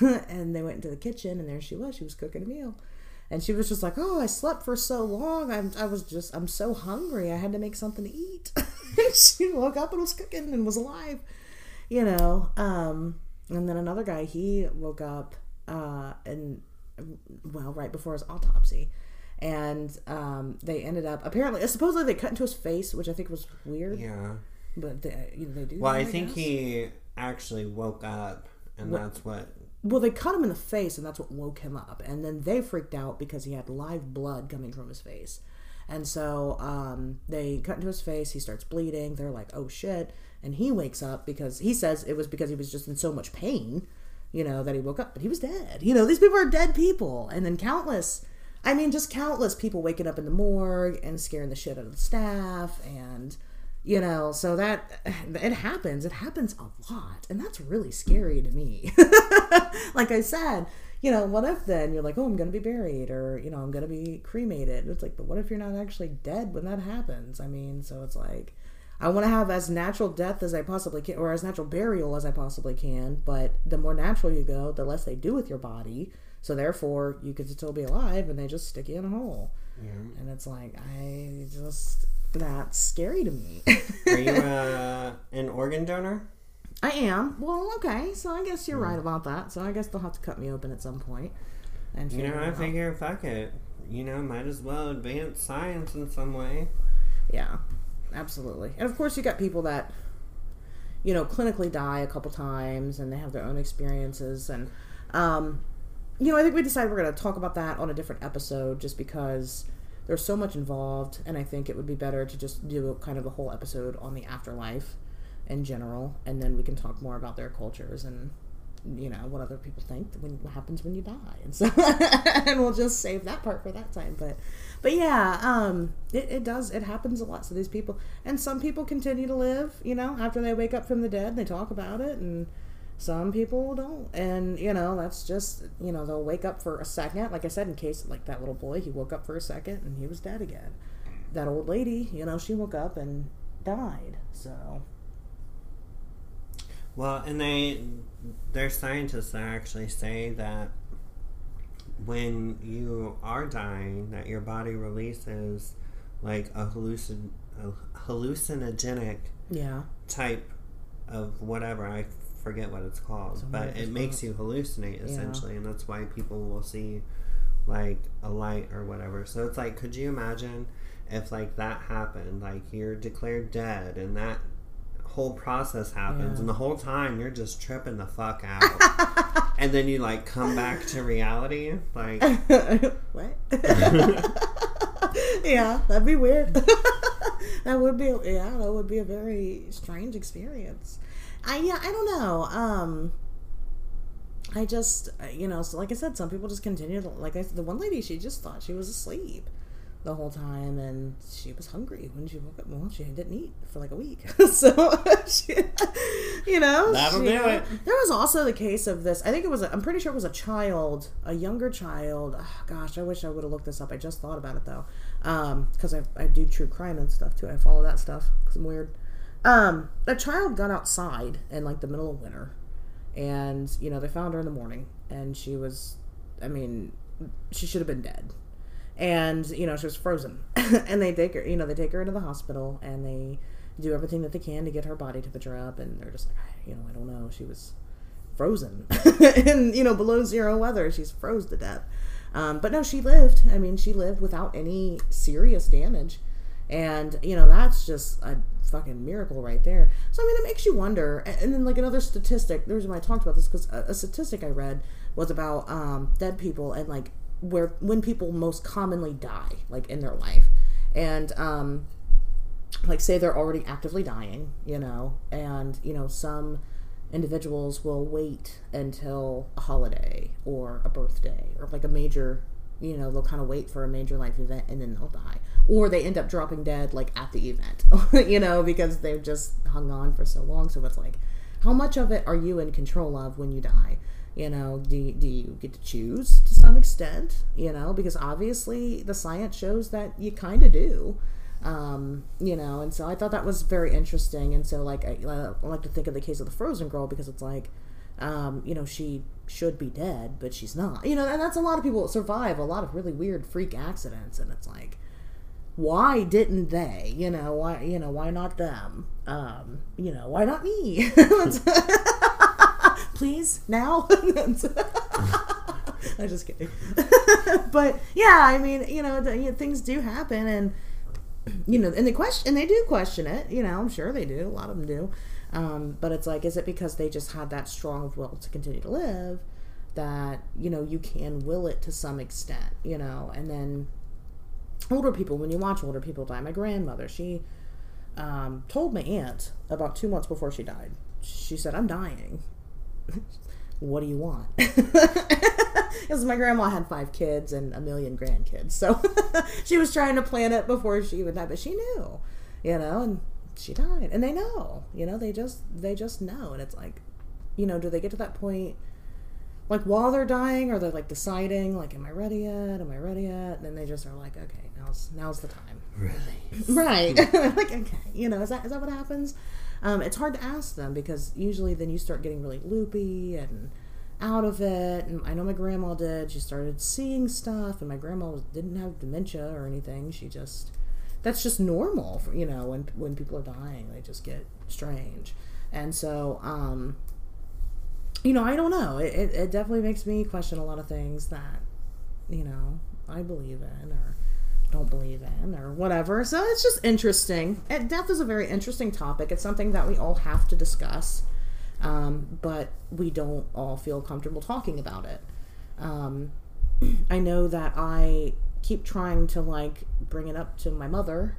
*laughs* And they went into the kitchen and there she was. She was cooking a meal. And she was just like oh i slept for so long. I'm, i was just i'm so hungry. I had to make something to eat. *laughs* She woke up and was cooking and was alive you know um and then another guy he woke up uh and well right before his autopsy and um they ended up apparently supposedly they cut into his face which i think was weird Yeah. but they, you know, they do Well, that, I think guess. he actually woke up, and that's what. well they cut him in the face and that's what woke him up and then they freaked out because he had live blood coming from his face and so um, they cut into his face he starts bleeding they're like oh shit. And he wakes up because he says it was because he was just in so much pain you know that he woke up but he was dead. You know these people are dead people. And then countless i mean just countless people waking up in the morgue and scaring the shit out of the staff and you know so that *sighs* it happens. It happens a lot. And that's really scary to me. *laughs* Like i said you know what if then you're like oh i'm gonna be buried or you know i'm gonna be cremated. It's like but what if you're not actually dead when that happens? I mean so it's like i want to have as natural death as i possibly can or as natural burial as i possibly can but the more natural you go the less they do with your body. So therefore you could still be alive and they just stick you in a hole. Yeah. and it's like i just that's scary to me. Are you *laughs* uh, an organ donor? I am. Well, okay. So I guess you're right about that. So I guess they'll have to cut me open at some point. And You know, I figure, fuck it. You know, might as well advance science in some way. Yeah, absolutely. And of course, you got people that, you know, clinically die a couple times and they have their own experiences. And, um, you know, I think we decided we're going to talk about that on a different episode just because there's so much involved. And I think it would be better to just do a, kind of a whole episode on the afterlife in general. And then we can talk more about their cultures and, you know, what other people think when what happens when you die. And so, *laughs* and we'll just save that part for that time. But, but yeah, um, it, it does. It happens a lot to these people, and some people continue to live. You know, after they wake up from the dead, they talk about it, and some people don't. And you know, that's just you know they'll wake up for a second. Like I said, in case like that little boy, he woke up for a second and he was dead again. That old lady, you know, she woke up and died. So Well, and they, there's scientists that actually say that when you are dying, that your body releases like a hallucin, a hallucinogenic yeah, type of whatever I forget what it's called, but it makes you hallucinate Yeah. essentially, and that's why people will see like a light or whatever. So it's like, could you imagine if like that happened, like you're declared dead, and that whole process happens, Yeah. and the whole time you're just tripping the fuck out, *laughs* and then you like come back to reality, like. *laughs* what? *laughs* yeah, that'd be weird. that would be yeah, that would be a very strange experience. I yeah, I don't know. Um I just you know, so like I said, some people just continue to like I, the one lady, she just thought she was asleep the whole time, and she was hungry when she woke up. Well, she didn't eat for like a week, *laughs* so she, you know, That'll she- do it. There was also the case of this. I think it was. A, I'm pretty sure it was a child, a younger child. Ah, gosh, I wish I would have looked this up. I just thought about it though, because I I do true crime and stuff too. I follow that stuff because I'm weird. Um, a child got outside in like the middle of winter, and you know they found her in the morning, and she was, I mean, she should have been dead and you know she was frozen. *laughs* And they take her you know they take her into the hospital and they do everything that they can to get her body temperature up and they're just like you know i don't know. She was frozen. *laughs* And you know below zero weather she's froze to death. Um, but no she lived. I mean she lived without any serious damage. And you know that's just a fucking miracle right there. So i mean it makes you wonder. And then like another statistic the reason why i talked about this because a, a statistic i read was about um, dead people and like where when people most commonly die like in their life. And um like say they're already actively dying you know and you know some individuals will wait until a holiday or a birthday or like a major you know they'll kind of wait for a major life event and then they'll die. Or they end up dropping dead like at the event *laughs* you know because they've just hung on for so long. So it's like how much of it are you in control of when you die you know do, do you get to choose to some extent you know because obviously the science shows that you kind of do. Um, you know and so i thought that was very interesting and so like I, I like to think of the case of the frozen girl because it's like um, you know she should be dead but she's not. You know and that's a lot of people survive a lot of really weird freak accidents and it's like why didn't they? You know why you know why not them? Um you know why not me *laughs* *laughs* please now? *laughs* I'm just kidding. *laughs* But yeah i mean you know, the, you know things do happen and you know and they question and they do question it you know i'm sure they do a lot of them do. Um, but it's like is it because they just had that strong will to continue to live that you know you can will it to some extent you know? And then older people when you watch older people die my grandmother she um, told my aunt about two months before she died. She said i'm dying what do you want? *laughs* Because my grandma had five kids and a million grandkids so *laughs* she was trying to plan it before she would die but she knew you know and she died and they know you know they just they just know and it's like you know do they get to that point like while they're dying or they're like deciding like am i ready yet? Am i ready yet? And then they just are like okay now's now's the time. Really? right. *laughs* Like okay you know is that is that what happens um, it's hard to ask them because usually then you start getting really loopy and out of it. And i know my grandma did. She started seeing stuff and my grandma didn't have dementia or anything. She just that's just normal for, you know when when people are dying they just get strange. And so, um, you know, I don't know. It, it, it definitely makes me question a lot of things that, you know, I believe in or don't believe in or whatever. So it's just interesting. Death is a very interesting topic. It's something that we all have to discuss, um, but we don't all feel comfortable talking about it. Um, *clears throat* I know that I keep trying to like bring it up to my mother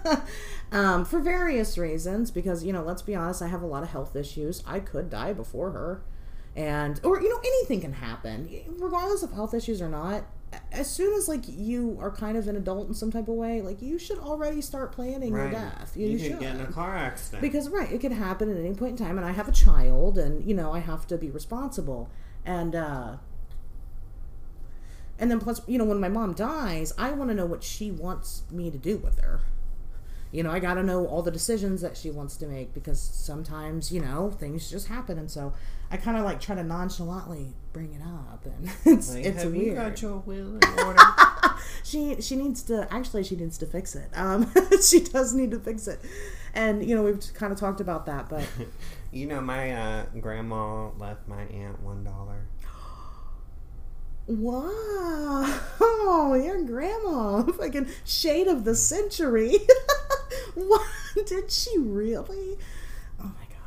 *laughs* um, for various reasons because you know let's be honest i have a lot of health issues i could die before her and or you know anything can happen regardless of health issues or not as soon as like you are kind of an adult in some type of way like you should already start planning your death. You, you, should get in a car accident. because right it could happen at any point in time and i have a child and you know i have to be responsible. And uh and then plus you know when my mom dies i want to know what she wants me to do with her. You know i got to know all the decisions that she wants to make because sometimes you know things just happen and so i kind of like try to nonchalantly bring it up and *laughs* it's like, it's have weird you got your will in *laughs* order? she she needs to actually she needs to fix it. Um *laughs* she does need to fix it. And you know we've kind of talked about that but you know, my uh, grandma left my aunt one dollar. *gasps* wow! Oh, your grandma fucking shade of the century. What? Did she really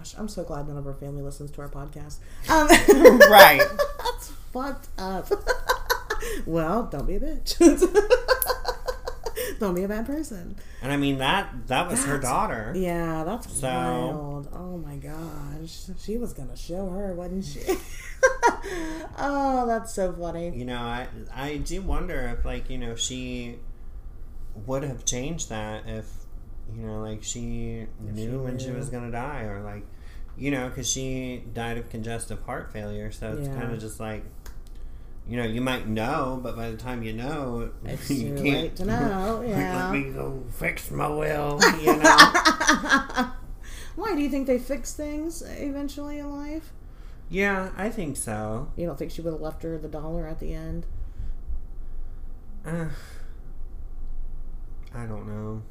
gosh i'm so glad none of our family listens to our podcast um, *laughs* Right. *laughs* that's fucked up *laughs* well don't be a bitch don't be a bad person And I mean that that was her daughter. Yeah, that's So- wild. Oh my gosh. She was gonna show her, wasn't she? oh, that's so funny. You know, I I do wonder if like you know she would have changed that if you know like she knew she when she was gonna die or like you know because she died of congestive heart failure so it's Yeah. kind of just like you know you might know but by the time you know *laughs* It's you too can't late to know, *laughs* yeah. let me go fix my will *laughs* you know Why do you think they fix things eventually in life? yeah I think so You don't think she would have left her the dollar at the end? uh, I don't know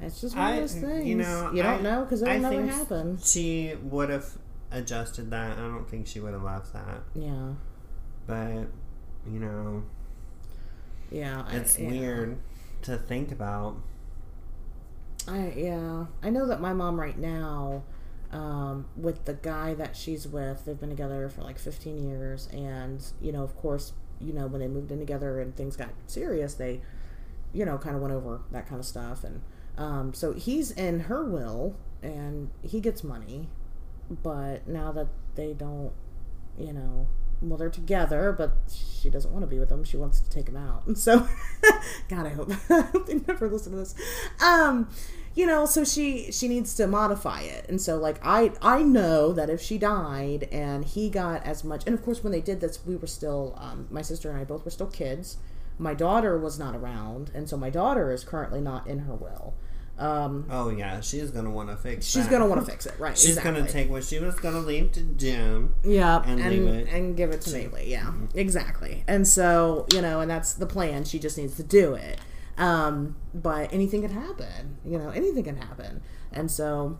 It's just one of those things. you know, you don't I- know because it'll never happen. she would have adjusted that. I don't think she would have left that. Yeah, But, you know, yeah. I- it's yeah. weird to think about. I yeah, I know that my mom right now, um, with the guy that she's with, they've been together for like 15 years, and you know, of course, you know, when they moved in together and things got serious, they, you know, kind of went over that kind of stuff, and um, so he's in her will, and he gets money, but now that they don't, you know. Well, they're together, but she doesn't want to be with him. She wants to take him out. And *laughs* so, God, I hope, I *laughs* hope they never listen to this. Um, you know so she she needs to modify it and so like i i know that if she died and he got as much and of course when they did this we were still um, my sister and i both were still kids my daughter was not around and so my daughter is currently not in her will um, Oh, yeah, she's going to want to fix it. she's that. gonna want to fix it *laughs* right She's exactly. going to take what she was going to leave to Jim. yeah and and leave it and give it to Maylee. Yeah, exactly. And so you know, and that's the plan. She just needs to do it. Um, but anything can happen. You know, anything can happen. And so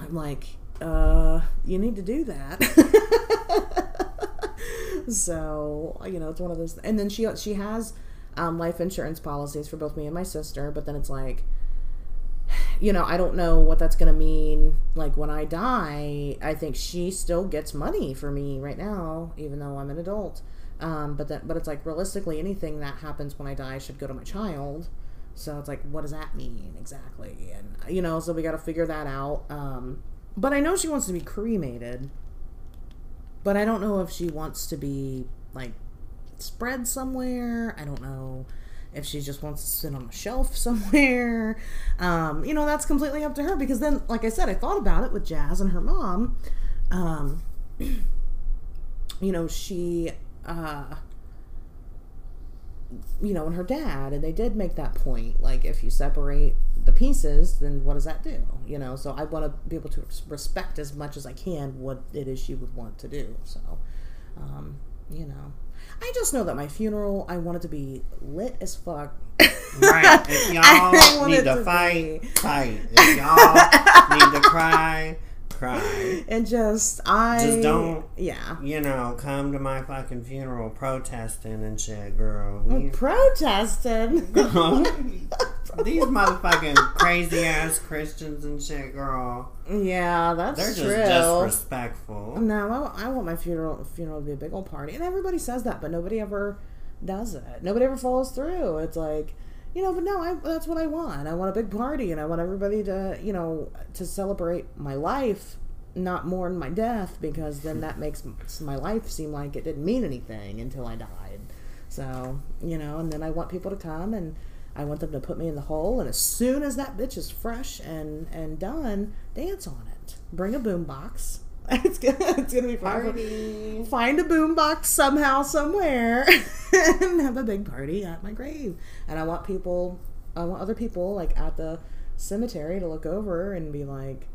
I'm like, uh, you need to do that. *laughs* so you know, it's one of those. And then she she has um, life insurance policies for both me and my sister. But then it's like you know, I don't know what that's going to mean. Like when I die, I think she still gets money for me right now, even though I'm an adult. Um, but that, but it's like realistically, anything that happens when I die should go to my child. So it's like, what does that mean exactly? And you know, so we got to figure that out. Um, but I know she wants to be cremated. But I don't know if she wants to be like spread somewhere. I don't know if she just wants to sit on a shelf *laughs* somewhere. Um, you know, that's completely up to her because then, like I said, I thought about it with Jazz and her mom. Um, *clears throat* you know, she, uh, you know, and her dad, and they did make that point. Like, if you separate the pieces, then what does that do? You know, so I want to be able to respect as much as I can what it is she would want to do. So, um, you know, I just know that my funeral, I want it to be lit as fuck. Right. If *laughs* y'all need to, to fight, be- fight. If y'all need to cry, cry. *laughs* and just I Just don't- yeah. You know, come to my fucking funeral protesting and shit, girl. Oh, we, Protesting. *laughs* these motherfucking crazy ass Christians and shit, girl. yeah, that's They're just true. disrespectful. No, I, want- I want my funeral funeral to be a big old party, and everybody says that, but nobody ever does it. Nobody ever follows through. It's like, you know, but no, I, that's what I want. I want a big party, and I want everybody to, you know, to celebrate my life, not mourn my death, because then that makes my life seem like it didn't mean anything until I died. So, you know, and then I want people to come and. I want them to put me in the hole, and as soon as that bitch is fresh and and done, dance on it. Bring a boombox. *laughs* It's gonna, it's gonna be fun. Party. Find a boombox somehow, somewhere, *laughs* and have a big party at my grave. And I want people, I want other people like at the cemetery to look over and be like,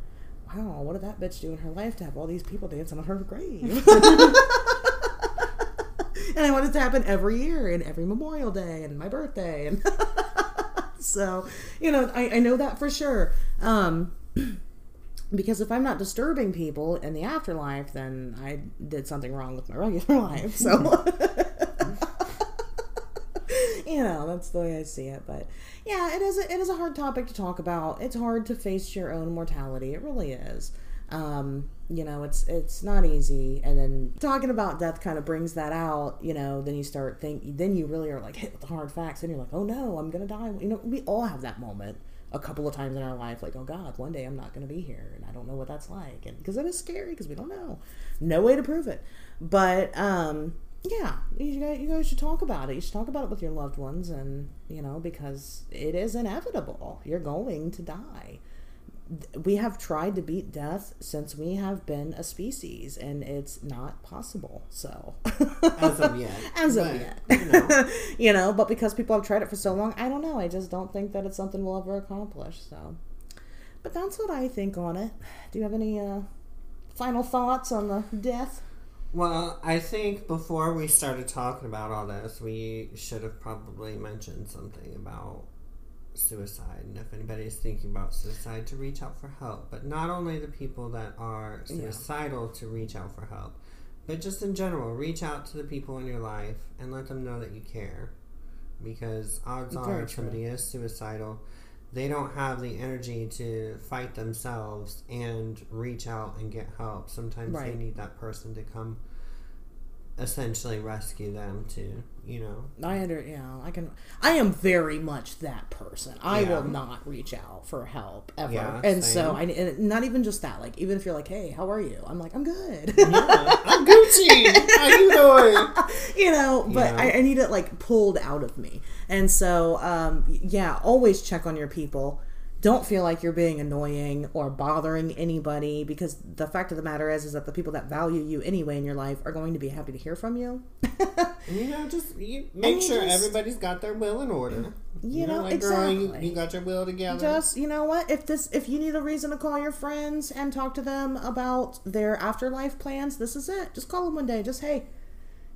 "Wow, what did that bitch do in her life to have all these people dancing on her grave?" *laughs* and I want it to happen every year and every Memorial Day and my birthday and so you know I, I know that for sure um *clears throat* because if I'm not disturbing people in the afterlife then I did something wrong with my regular *laughs* life so. *laughs* You know that's the way I see it but yeah it is a, it is a hard topic to talk about. It's hard to face your own mortality. It really is. Um, you know it's it's not easy and then talking about death kind of brings that out you know then you start think then you really are like hit with the hard facts and you're like oh no i'm gonna die. You know we all have that moment a couple of times in our life like oh god one day i'm not gonna be here and i don't know what that's like and because it is scary because we don't know. No way to prove it. But um yeah you guys, you guys should talk about it. You should talk about it with your loved ones and you know because it is inevitable. You're going to die we have tried to beat death since we have been a species and it's not possible so. As of yet. *laughs* as of But, yet. You know, *laughs* you know but because people have tried it for so long i don't know. I just don't think that it's something we'll ever accomplish so. But that's what i think on it. Do you have any uh final thoughts on the death? Well, I think before we started talking about all this, we should have probably mentioned something about suicide and if anybody is thinking about suicide to reach out for help. But not only the people that are Yeah. suicidal to reach out for help but just in general reach out to the people in your life and let them know that you care. Because odds Very are if somebody is suicidal they don't have the energy to fight themselves and reach out and get help. Sometimes they need that person to come essentially rescue them to you know I under yeah, I can I am very much that person. I Yeah. will not reach out for help ever. Yeah, and so same. I and not even just that. Like even if you're like, "Hey, how are you?" I'm like, "I'm good." yeah, i'm *laughs* gucci how you doing *laughs* you know, but Yeah. I, I need it like pulled out of me. And so um yeah, always check on your people. Don't feel like you're being annoying or bothering anybody because the fact of the matter is is that the people that value you anyway in your life are going to be happy to hear from you. *laughs* You know, just you make you sure just- everybody's got their will in order. You know, like girl, you, exactly. you got your will together. just you know what if this if you need a reason to call your friends and talk to them about their afterlife plans this is it just call them one day just hey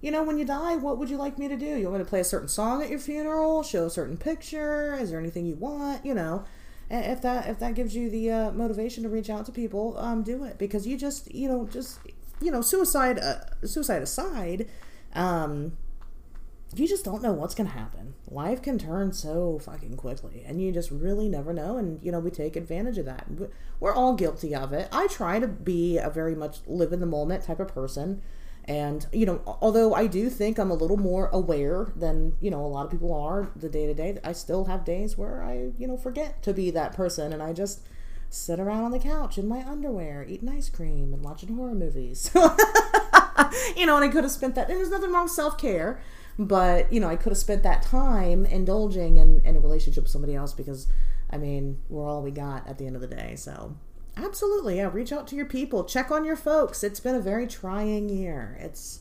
you know when you die what would you like me to do you want me to play a certain song at your funeral show a certain picture is there anything you want you know if that if that gives you the uh, motivation to reach out to people um do it because you just you know just you know suicide uh, suicide aside um you just don't know what's to happen. Life can turn so fucking quickly, and you just really never know. And you know, we take advantage of that. We're all guilty of it. I try to be a very much live in the moment type of person, and you know, although I do think I'm a little more aware than you know a lot of people are the day to day, I still have days where I you know forget to be that person, and I just sit around on the couch in my underwear, eating ice cream and watching horror movies. *laughs* you know, and I could have spent that. And there's nothing wrong with self care, but you know, I could have spent that time indulging in, in a relationship with somebody else because, I mean, we're all we got at the end of the day. So, absolutely, yeah, reach out to your people, check on your folks. It's been a very trying year. It's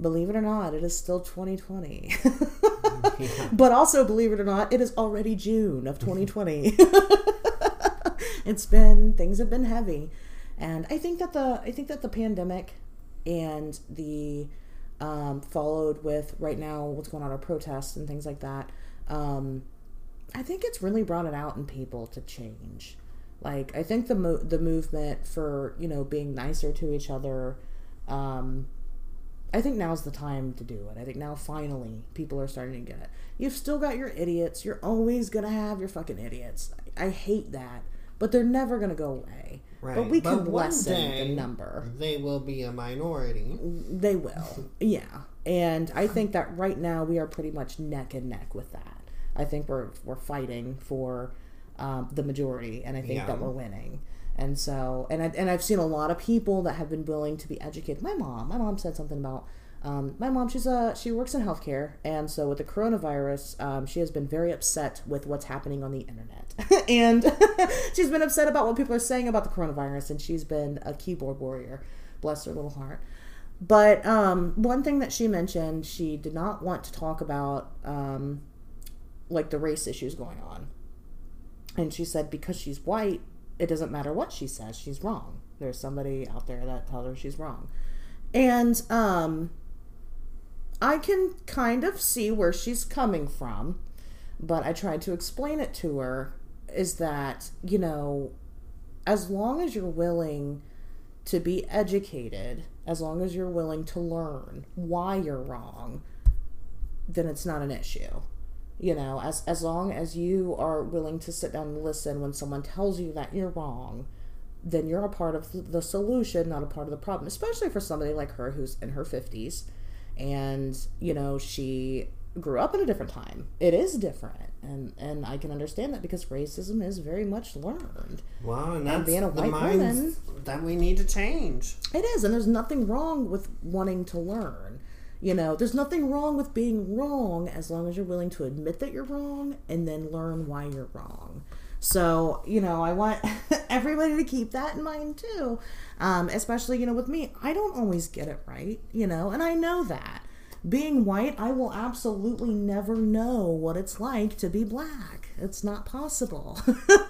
believe it or not, it is still 2020. *laughs* But also, believe it or not, it is already June of 2020. *laughs* it's been things have been heavy, and I think that the I think that the pandemic and the um, followed with right now what's going on our protests and things like that. Um, I think it's really brought it out in people to change. Like I think the mo- the movement for you know being nicer to each other, um, I think now's the time to do it. I think now finally people are starting to get it. You've still got your idiots. You're always gonna have your fucking idiots. I, I hate that, but they're never gonna go away. Right. But we can one lessen day, the number. They will be a minority. They will. Yeah. And I think that right now we are pretty much neck and neck with that. I think we're we're fighting for um, the majority, and I think Yeah. that we're winning. And so, and I, and I've seen a lot of people that have been willing to be educated. My mom, my mom said something about um, my mom. She's a she works in healthcare, and so with the coronavirus, um, she has been very upset with what's happening on the internet, *laughs* and *laughs* she's been upset about what people are saying about the coronavirus, and she's been a keyboard warrior. Bless her little heart. But um, one thing that she mentioned, she did not want to talk about um, like the race issues going on. And she said because she's white, it doesn't matter what she says, she's wrong. There's somebody out there that tells her she's wrong. And um, I can kind of see where she's coming from, but I tried to explain it to her is that, you know, as long as you're willing to be educated, as long as you're willing to learn why you're wrong, then it's not an issue. You know, as as long as you are willing to sit down and listen when someone tells you that you're wrong, then you're a part of the solution, not a part of the problem. Especially for somebody like her who's in her 50s and, you know, she grew up in a different time. It is different. And and I can understand that because racism is very much learned. Wow, and that's being a the white minds that we need to change. It is, and there's nothing wrong with wanting to learn. You know, there's nothing wrong with being wrong as long as you're willing to admit that you're wrong and then learn why you're wrong. So, you know, I want *laughs* everybody to keep that in mind too. Um, especially, you know, with me, I don't always get it right, you know, and I know that. Being white, I will absolutely never know what it's like to be black. It's not possible.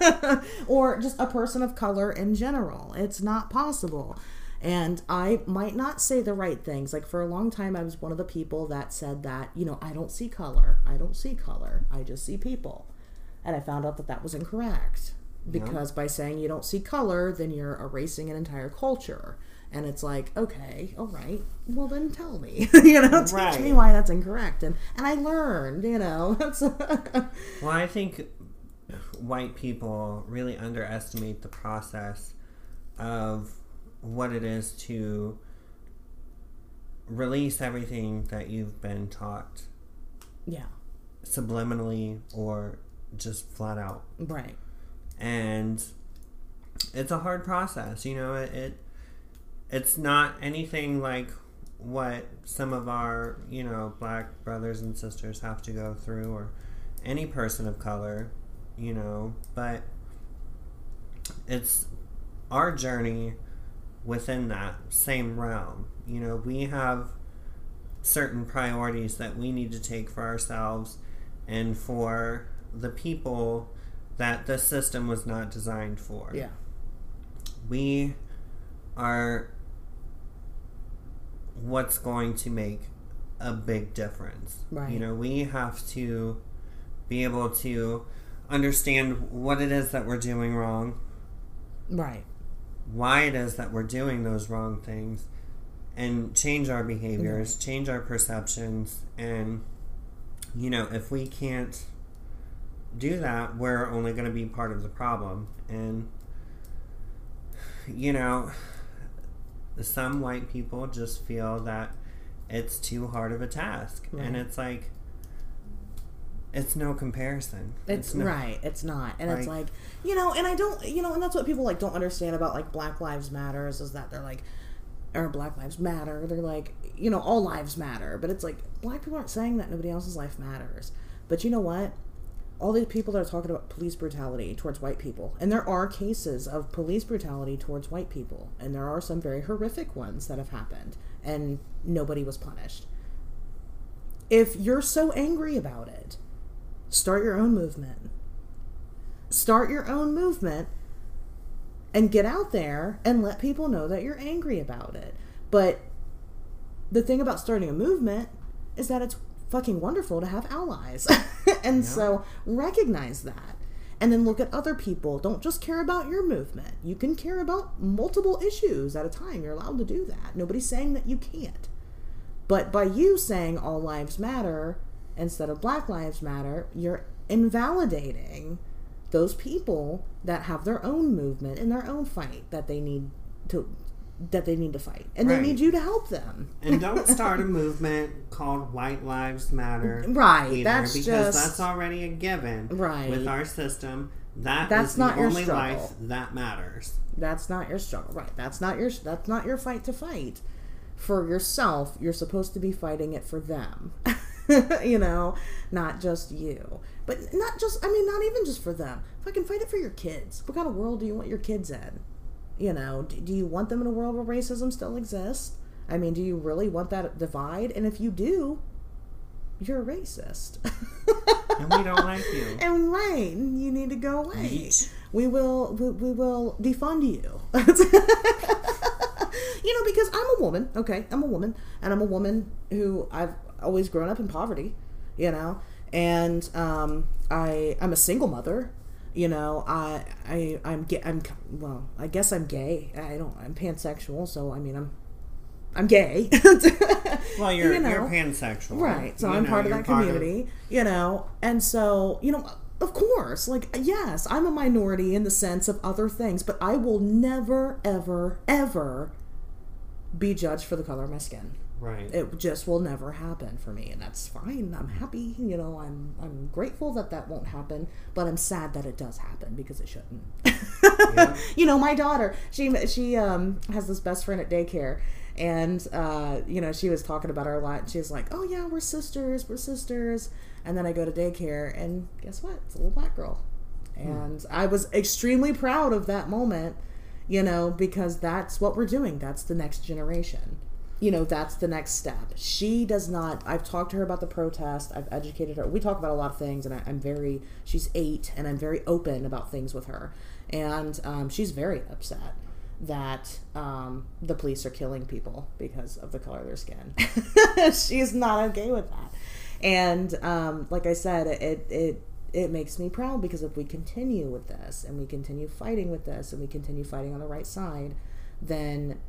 *laughs* or just a person of color in general. It's not possible. And I might not say the right things. Like for a long time, I was one of the people that said that, you know, I don't see color. I don't see color. I just see people. And I found out that that was incorrect. Because by saying you don't see color, then you're erasing an entire culture. And it's like, okay, all right, well then tell me, *laughs* you know, teach Right. me why that's incorrect. And and I learned, you know, *laughs* that's Well, I think white people really underestimate the process of what it is to release everything that you've been taught yeah, subliminally or just flat out. right, And it's a hard process, you know, it, it it's not anything like what some of our, you know, black brothers and sisters have to go through or any person of color, you know, but it's our journey within that same realm. You know, we have certain priorities that we need to take for ourselves and for the people that the system was not designed for. yeah, We are what's going to make a big difference. Right. You know, we have to be able to understand what it is that we're doing wrong, right, why it is that we're doing those wrong things, and change our behaviors, mm-hmm. change our perceptions, and you know, if we can't do that, we're only going to be part of the problem. And you know, some white people just feel that it's too hard of a task, and it's like it's no comparison. It's, no, right. It's not, and it's Like- like you know, and I don't, you know, and that's what people like don't understand about like Black Lives Matters is that they're like, or Black Lives Matter. They're like, you know, all lives matter, but it's like black people aren't saying that nobody else's life matters. But you know what? All these people that are talking about police brutality towards white people, and there are cases of police brutality towards white people, and there are some very horrific ones that have happened, and nobody was punished. If you're so angry about it, start your own movement. Start your own movement and get out there and let people know that you're angry about it. But the thing about starting a movement is that it's fucking wonderful to have allies. *laughs* and so recognize that. and then look at other people. Don't just care about your movement. You can care about multiple issues at a time. You're allowed to do that. Nobody's saying that you can't. But by you saying all lives matter instead of Black Lives Matter, you're invalidating those people that have their own movement and their own fight that they need to that they need to fight and Right. they need you to help them And don't *laughs* start a movement called White Lives Matter. Right, Either, that's because just- that's already a given. Right. With our system, that That's is not the your only struggle. life that matters. that's not your struggle right that's not your that's not your fight to fight for yourself you're supposed to be fighting it for them *laughs* *laughs* you know not just you. But not just i mean not even just for them. Fucking fight it for your kids. What kind of world do you want your kids in? You know do, do you want them in a world where racism still exists? I mean do you really want that divide? And if you do you're a racist. *laughs* And we don't like you. and right you need to go away. We will we, we will defund you. *laughs* You know because i'm a woman okay? I'm a woman. And i'm a woman who i've always grown up in poverty you know and um i i'm a single mother you know i i i'm gay i'm well i guess i'm gay i don't i'm pansexual so i mean i'm i'm gay *laughs* Well, you're You know. you're pansexual, Right. So You I'm know, part of that community, you know. And so, you know, of course, like yes, I'm a minority in the sense of other things, but I will never ever ever be judged for the color of my skin. Right. It just will never happen for me, and that's fine. I'm happy, you know. I'm I'm grateful that that won't happen, but I'm sad that it does happen because it shouldn't. Yeah. *laughs* you know, my daughter, she she um has this best friend at daycare, and uh, you know, she was talking about her a lot. And she was like, "Oh yeah, we're sisters, we're sisters." And then I go to daycare, and guess what? It's a little black girl, and I was extremely proud of that moment. You know, because that's what we're doing. That's the next generation you know that's the next step. She does not i've talked to her about the protest. I've educated her. We talk about a lot of things and I, i'm very she's eight and i'm very open about things with her. And um, she's very upset that um, the police are killing people because of the color of their skin. *laughs* She's not okay with that. And um, like i said it it it makes me proud because if we continue with this and we continue fighting with this and we continue fighting on the right side then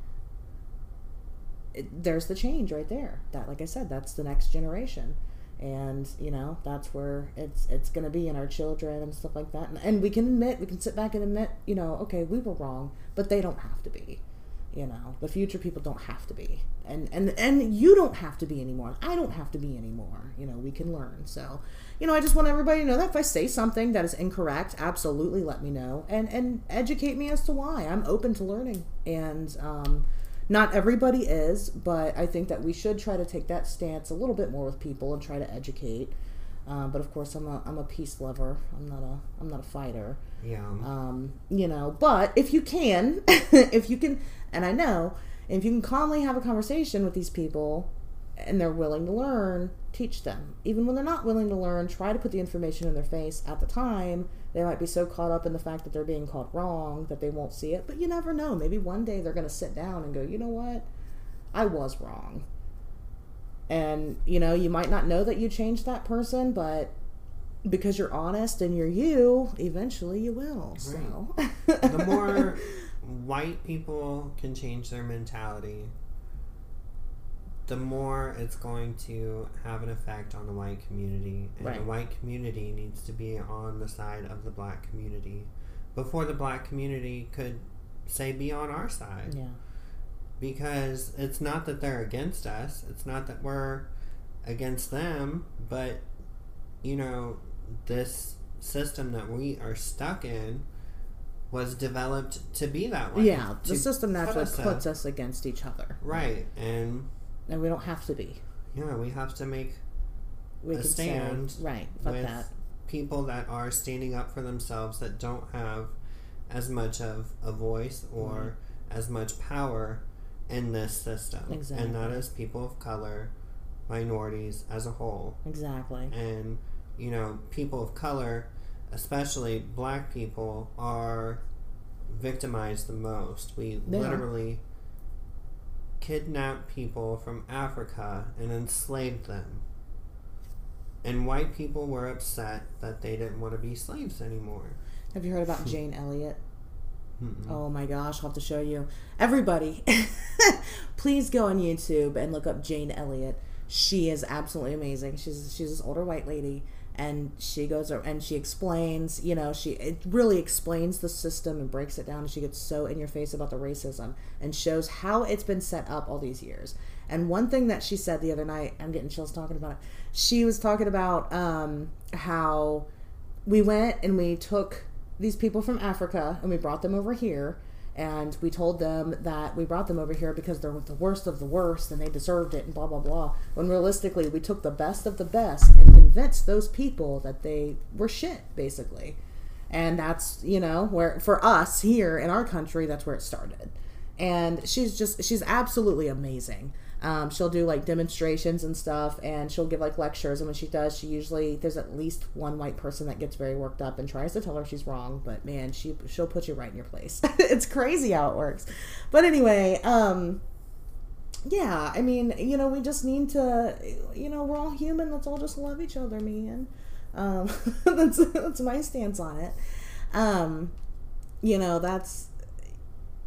it, there's the change right there. That, like I said, that's the next generation, and you know that's where it's it's going to be in our children and stuff like that. And, and we can admit, we can sit back and admit, you know, okay, we were wrong, but they don't have to be. You know, the future people don't have to be, and and and you don't have to be anymore. I don't have to be anymore. You know, we can learn. So, you know, I just want everybody to know that if I say something that is incorrect, absolutely let me know and and educate me as to why. I'm open to learning, and um, not everybody is, but I think that we should try to take that stance a little bit more with people and try to educate. Um, but of course, I'm a I'm a peace lover. I'm not a I'm not a fighter. yeah. Um, you know, but if you can, *laughs* if you can, and I know, if you can calmly have a conversation with these people and they're willing to learn, teach them. Even when they're not willing to learn, try to put the information in their face at the time. They might be so caught up in the fact that they're being called wrong that they won't see it, but you never know. Maybe one day they're going to sit down and go, you know what? I was wrong. And, you know, you might not know that you changed that person, but because you're honest and you're you, eventually you will. So, the more *laughs* white people can change their mentality, the more it's going to have an effect on the white community. And the white community needs to be on the side of the black community before the black community could say be on our side. yeah, Because it's not that they're against us, it's not that we're against them, but you know, this system that we are stuck in was developed to be that way. yeah. The system naturally puts up. us against each other, Right, and and we don't have to be. yeah, we have to make We A can stand say, right, fuck with that. people that are standing up for themselves that don't have as much of a voice or mm-hmm. as much power in this system. And that Exactly. people of color, minorities as a whole. Exactly. And, you know, people of color, especially black people, are victimized the most. We They are. Literally kidnap people from Africa and enslave them. and white people were upset that they didn't want to be slaves anymore. Have you heard about hmm. Jane Elliott? Mm-mm. Oh my gosh, I'll have to show you. Everybody, *laughs* please go on YouTube and look up Jane Elliott. She is absolutely amazing. She's she's this older white lady and she goes and she explains, you know, she it really explains the system and breaks it down and she gets so in your face about the racism and shows how it's been set up all these years. And one thing that she said the other night, I'm getting chills talking about it. She was talking about um, how we went and we took these people from Africa and we brought them over here and we told them that we brought them over here because they're the worst of the worst and they deserved it and blah blah blah. When realistically we took the best of the best and convinced those people that they were shit basically. And that's you know where for us here in our country that's where it started. And she's just she's absolutely amazing um, she'll do like demonstrations and stuff and she'll give like lectures and when she does she usually there's at least one white person that gets very worked up and tries to tell her she's wrong but man she she'll put you right in your place. *laughs* It's crazy how it works. But anyway um yeah i mean you know we just need to you know we're all human. Let's all just love each other man. Um *laughs* that's that's my stance on it. Um you know that's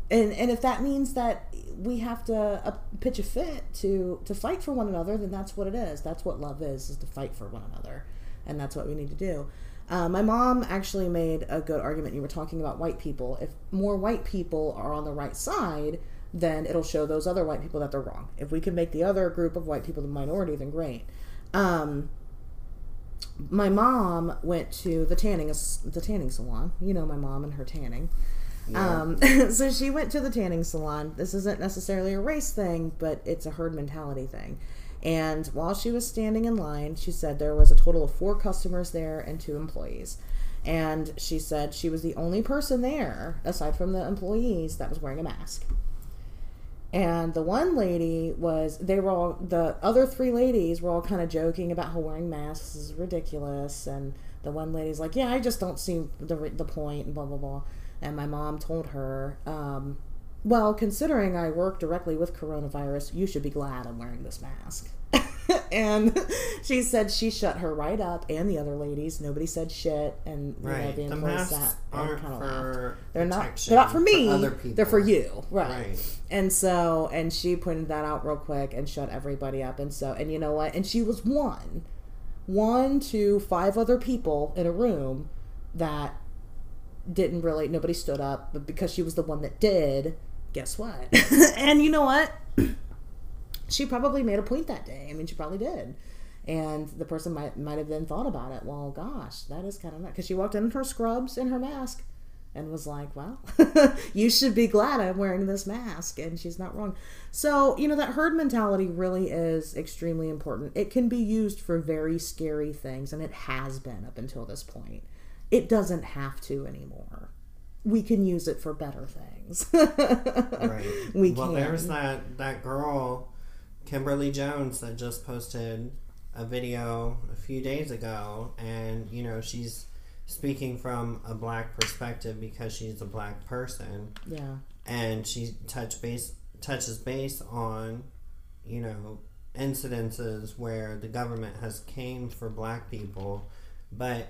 and and if that means that we have to uh, pitch a fit to to fight for one another then that's what it is. That's what love is is to fight for one another. And that's what we need to do. Uh, my mom actually made a good argument. You were talking about white people. If more white people are on the right side then it'll show those other white people that they're wrong. If we can make the other group of white people the minority then great. Um, my mom went to the tanning the tanning salon. You know my mom and her tanning Um, *laughs* so she went to the tanning salon. This isn't necessarily a race thing, but it's a herd mentality thing. And while she was standing in line, she said there was a total of four customers there and two employees. And she said she was the only person there, aside from the employees, that was wearing a mask. And the one lady was, they were all, the other three ladies were all kind of joking about how wearing masks is ridiculous. And the one lady's like, yeah, I just don't see the, the point, and blah, blah, blah. And my mom told her, um, well, considering I work directly with coronavirus, you should be glad I'm wearing this mask. *laughs* and *laughs* she said she shut her right up and the other ladies. Nobody said shit. And you know, Right. the The employees masks sat and kind of laughed they're not they're not for me people. they're for you right. Right. and so and she pointed that out real quick and shut everybody up and so and you know what and she was one one to five other people in a room that didn't really nobody stood up but because she was the one that did guess what *laughs* and you know what *clears throat* she probably made a point that day i mean she probably did and the person might might have then thought about it well gosh that is kind of because she walked in her scrubs and her mask and was like, "Well, *laughs* you should be glad I'm wearing this mask." And she's not wrong. So, you know, that herd mentality really is extremely important. It can be used for very scary things, and it has been up until this point. It doesn't have to anymore. We can use it for better things. Right. *laughs* We well, can. there's that that girl, Kimberly Jones, that just posted a video a few days ago, and you know she's speaking from a black perspective because she's a black person, Yeah. and she touch base touches base on, you know, incidences where the government has came for black people, but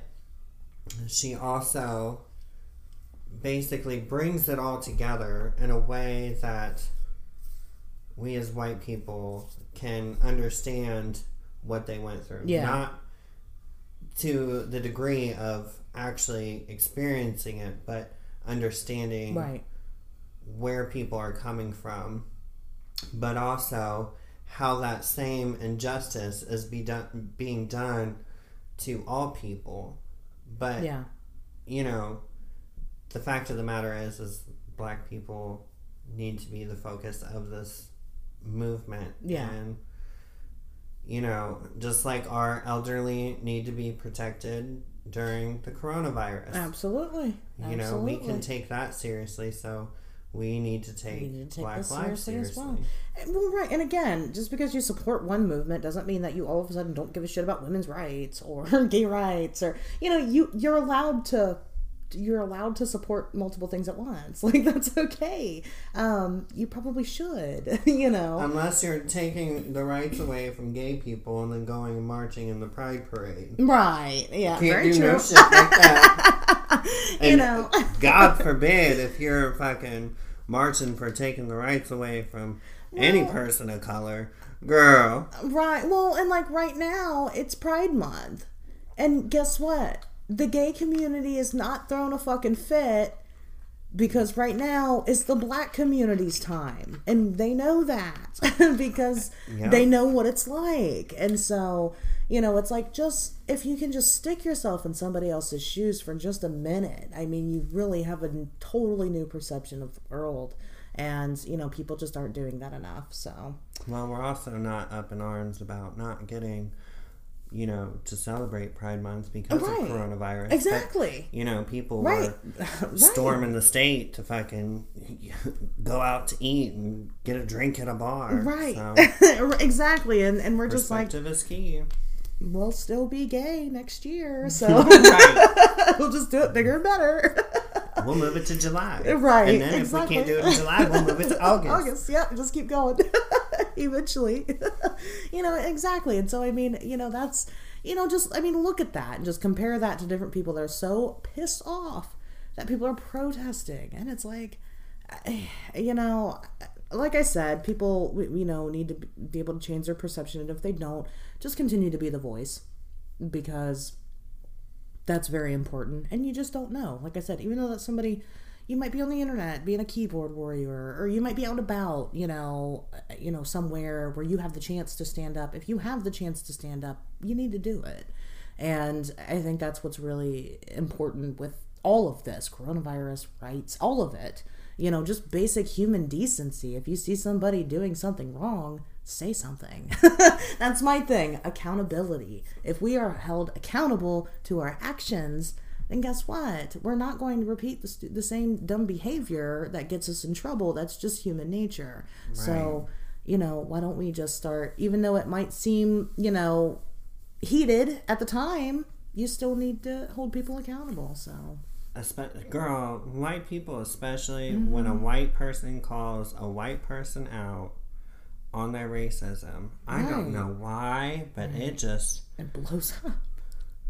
she also basically brings it all together in a way that we as white people can understand what they went through. Yeah. Not to the degree of actually experiencing it, but understanding Right. where people are coming from, but also how that same injustice is be done, being done to all people. But Yeah. you know, the fact of the matter is, is black people need to be the focus of this movement. Yeah. And, you know, just like our elderly need to be protected during the coronavirus. Absolutely. You know, we can take that seriously, so we need to take, need to take Black this lives seriously seriously. as well. And- Well, right, and again, just because you support one movement doesn't mean that you all of a sudden don't give a shit about women's rights or *laughs* gay rights or you know you you're allowed to you're allowed to support multiple things at once. *laughs* Like that's okay. Um, you probably should, *laughs* you know. Unless you're taking the rights away from gay people and then going and marching in the Pride Parade. right. Yeah. Can't very do true. no shit like that. *laughs* you know. God forbid if you're fucking marching for taking the rights away from any person of color, girl. Right. Well, and like right now, it's Pride Month. And guess what? The gay community is not throwing a fucking fit because right now it's the black community's time. And they know that *laughs* because Yeah. they know what it's like. And so, you know, it's like just if you can just stick yourself in somebody else's shoes for just a minute, I mean, you really have a totally new perception of the world. And, you know, people just aren't doing that enough. So, Well, we're also not up in arms about not getting, you know, to celebrate Pride Month because Right. of coronavirus. But, exactly. you know, people Right. were *laughs* right. storming the state to fucking *laughs* go out to eat and get a drink at a bar. Right. So, *laughs* exactly. And and we're just like, is key. we'll still be gay next year. So we'll just do it bigger and better. We'll move it to July. Right, And then exactly. if we can't do it in July, we'll move it to August. August, yeah, just keep going. *laughs* Eventually. *laughs* you know, exactly. And so I mean, you know, that's you know, just I mean, look at that and just compare that to different people that are so pissed off that people are protesting. And it's like *sighs* you know, like I said, people you know need to be able to change their perception, and if they don't, just continue to be the voice because that's very important. And you just don't know. Like I said, even though that's somebody you might be on the internet being a keyboard warrior, or you might be out about, you know, uh, you know, somewhere where you have the chance to stand up. If you have the chance to stand up, you need to do it. And I think that's what's really important with all of this coronavirus rights, all of it. You know, just basic human decency. If you see somebody doing something wrong, say something. *laughs* That's my thing accountability. If we are held accountable to our actions, then guess what? We're not going to repeat the, st- the same dumb behavior that gets us in trouble. That's just human nature. So, you know, why don't we just start, even though it might seem, you know, heated at the time, you still need to hold people accountable. So, Espe- girl, white people, especially Mm-hmm. when a white person calls a white person out on their racism. I don't know why, but it just it blows up.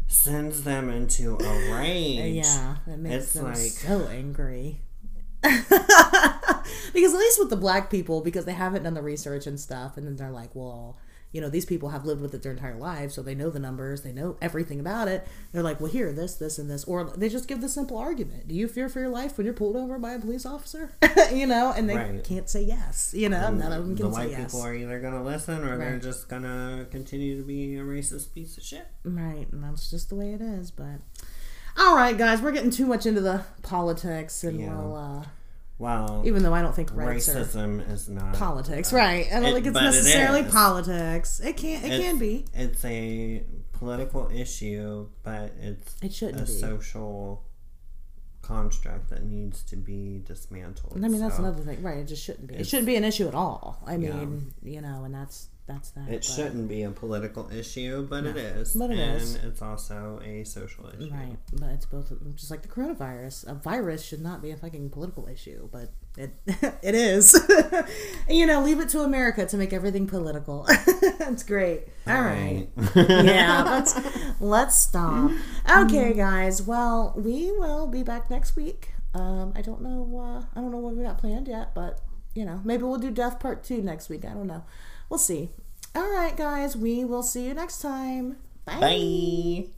Sends them into a rage. *laughs* Yeah, it makes It's them like- so angry. *laughs* because at least with the black people, because they haven't done the research and stuff, and then they're like, well, you know, these people have lived with it their entire lives, so they know the numbers, they know everything about it. They're like, well, here, this, this, and this, or they just give the simple argument: Do you fear for your life when you're pulled over by a police officer? *laughs* you know, and they Right. can't say yes. You know, none of them The can say white people are either gonna listen or they're just gonna continue to be a racist piece of shit. Right, and that's just the way it is. But all right, guys, we're getting too much into the politics, and Yeah. we'll. uh Well, even though I don't think racism is not politics, uh, right? I don't It- think it's it necessarily politics. It can it It's- can be. It's a political issue, but it's It shouldn't a be. social construct that needs to be dismantled. I mean, that's So another thing, right? It just shouldn't be. It shouldn't be an issue at all. I Yeah. mean, you know, and that's that's that. It but- shouldn't be a political issue, but it is. But it and is. it's also a social issue. Right, but it's both just like the coronavirus. A virus should not be a fucking political issue, but it *laughs* it is. *laughs* you know, leave it to America to make everything political. *laughs* That's great. All right. yeah, let's let's stop. Okay, guys. Well, we will be back next week. Um, I don't know. Uh, I don't know what we got planned yet, but you know, maybe we'll do Death Part Two next week. I don't know. We'll see. All right, guys. We will see you next time. Bye.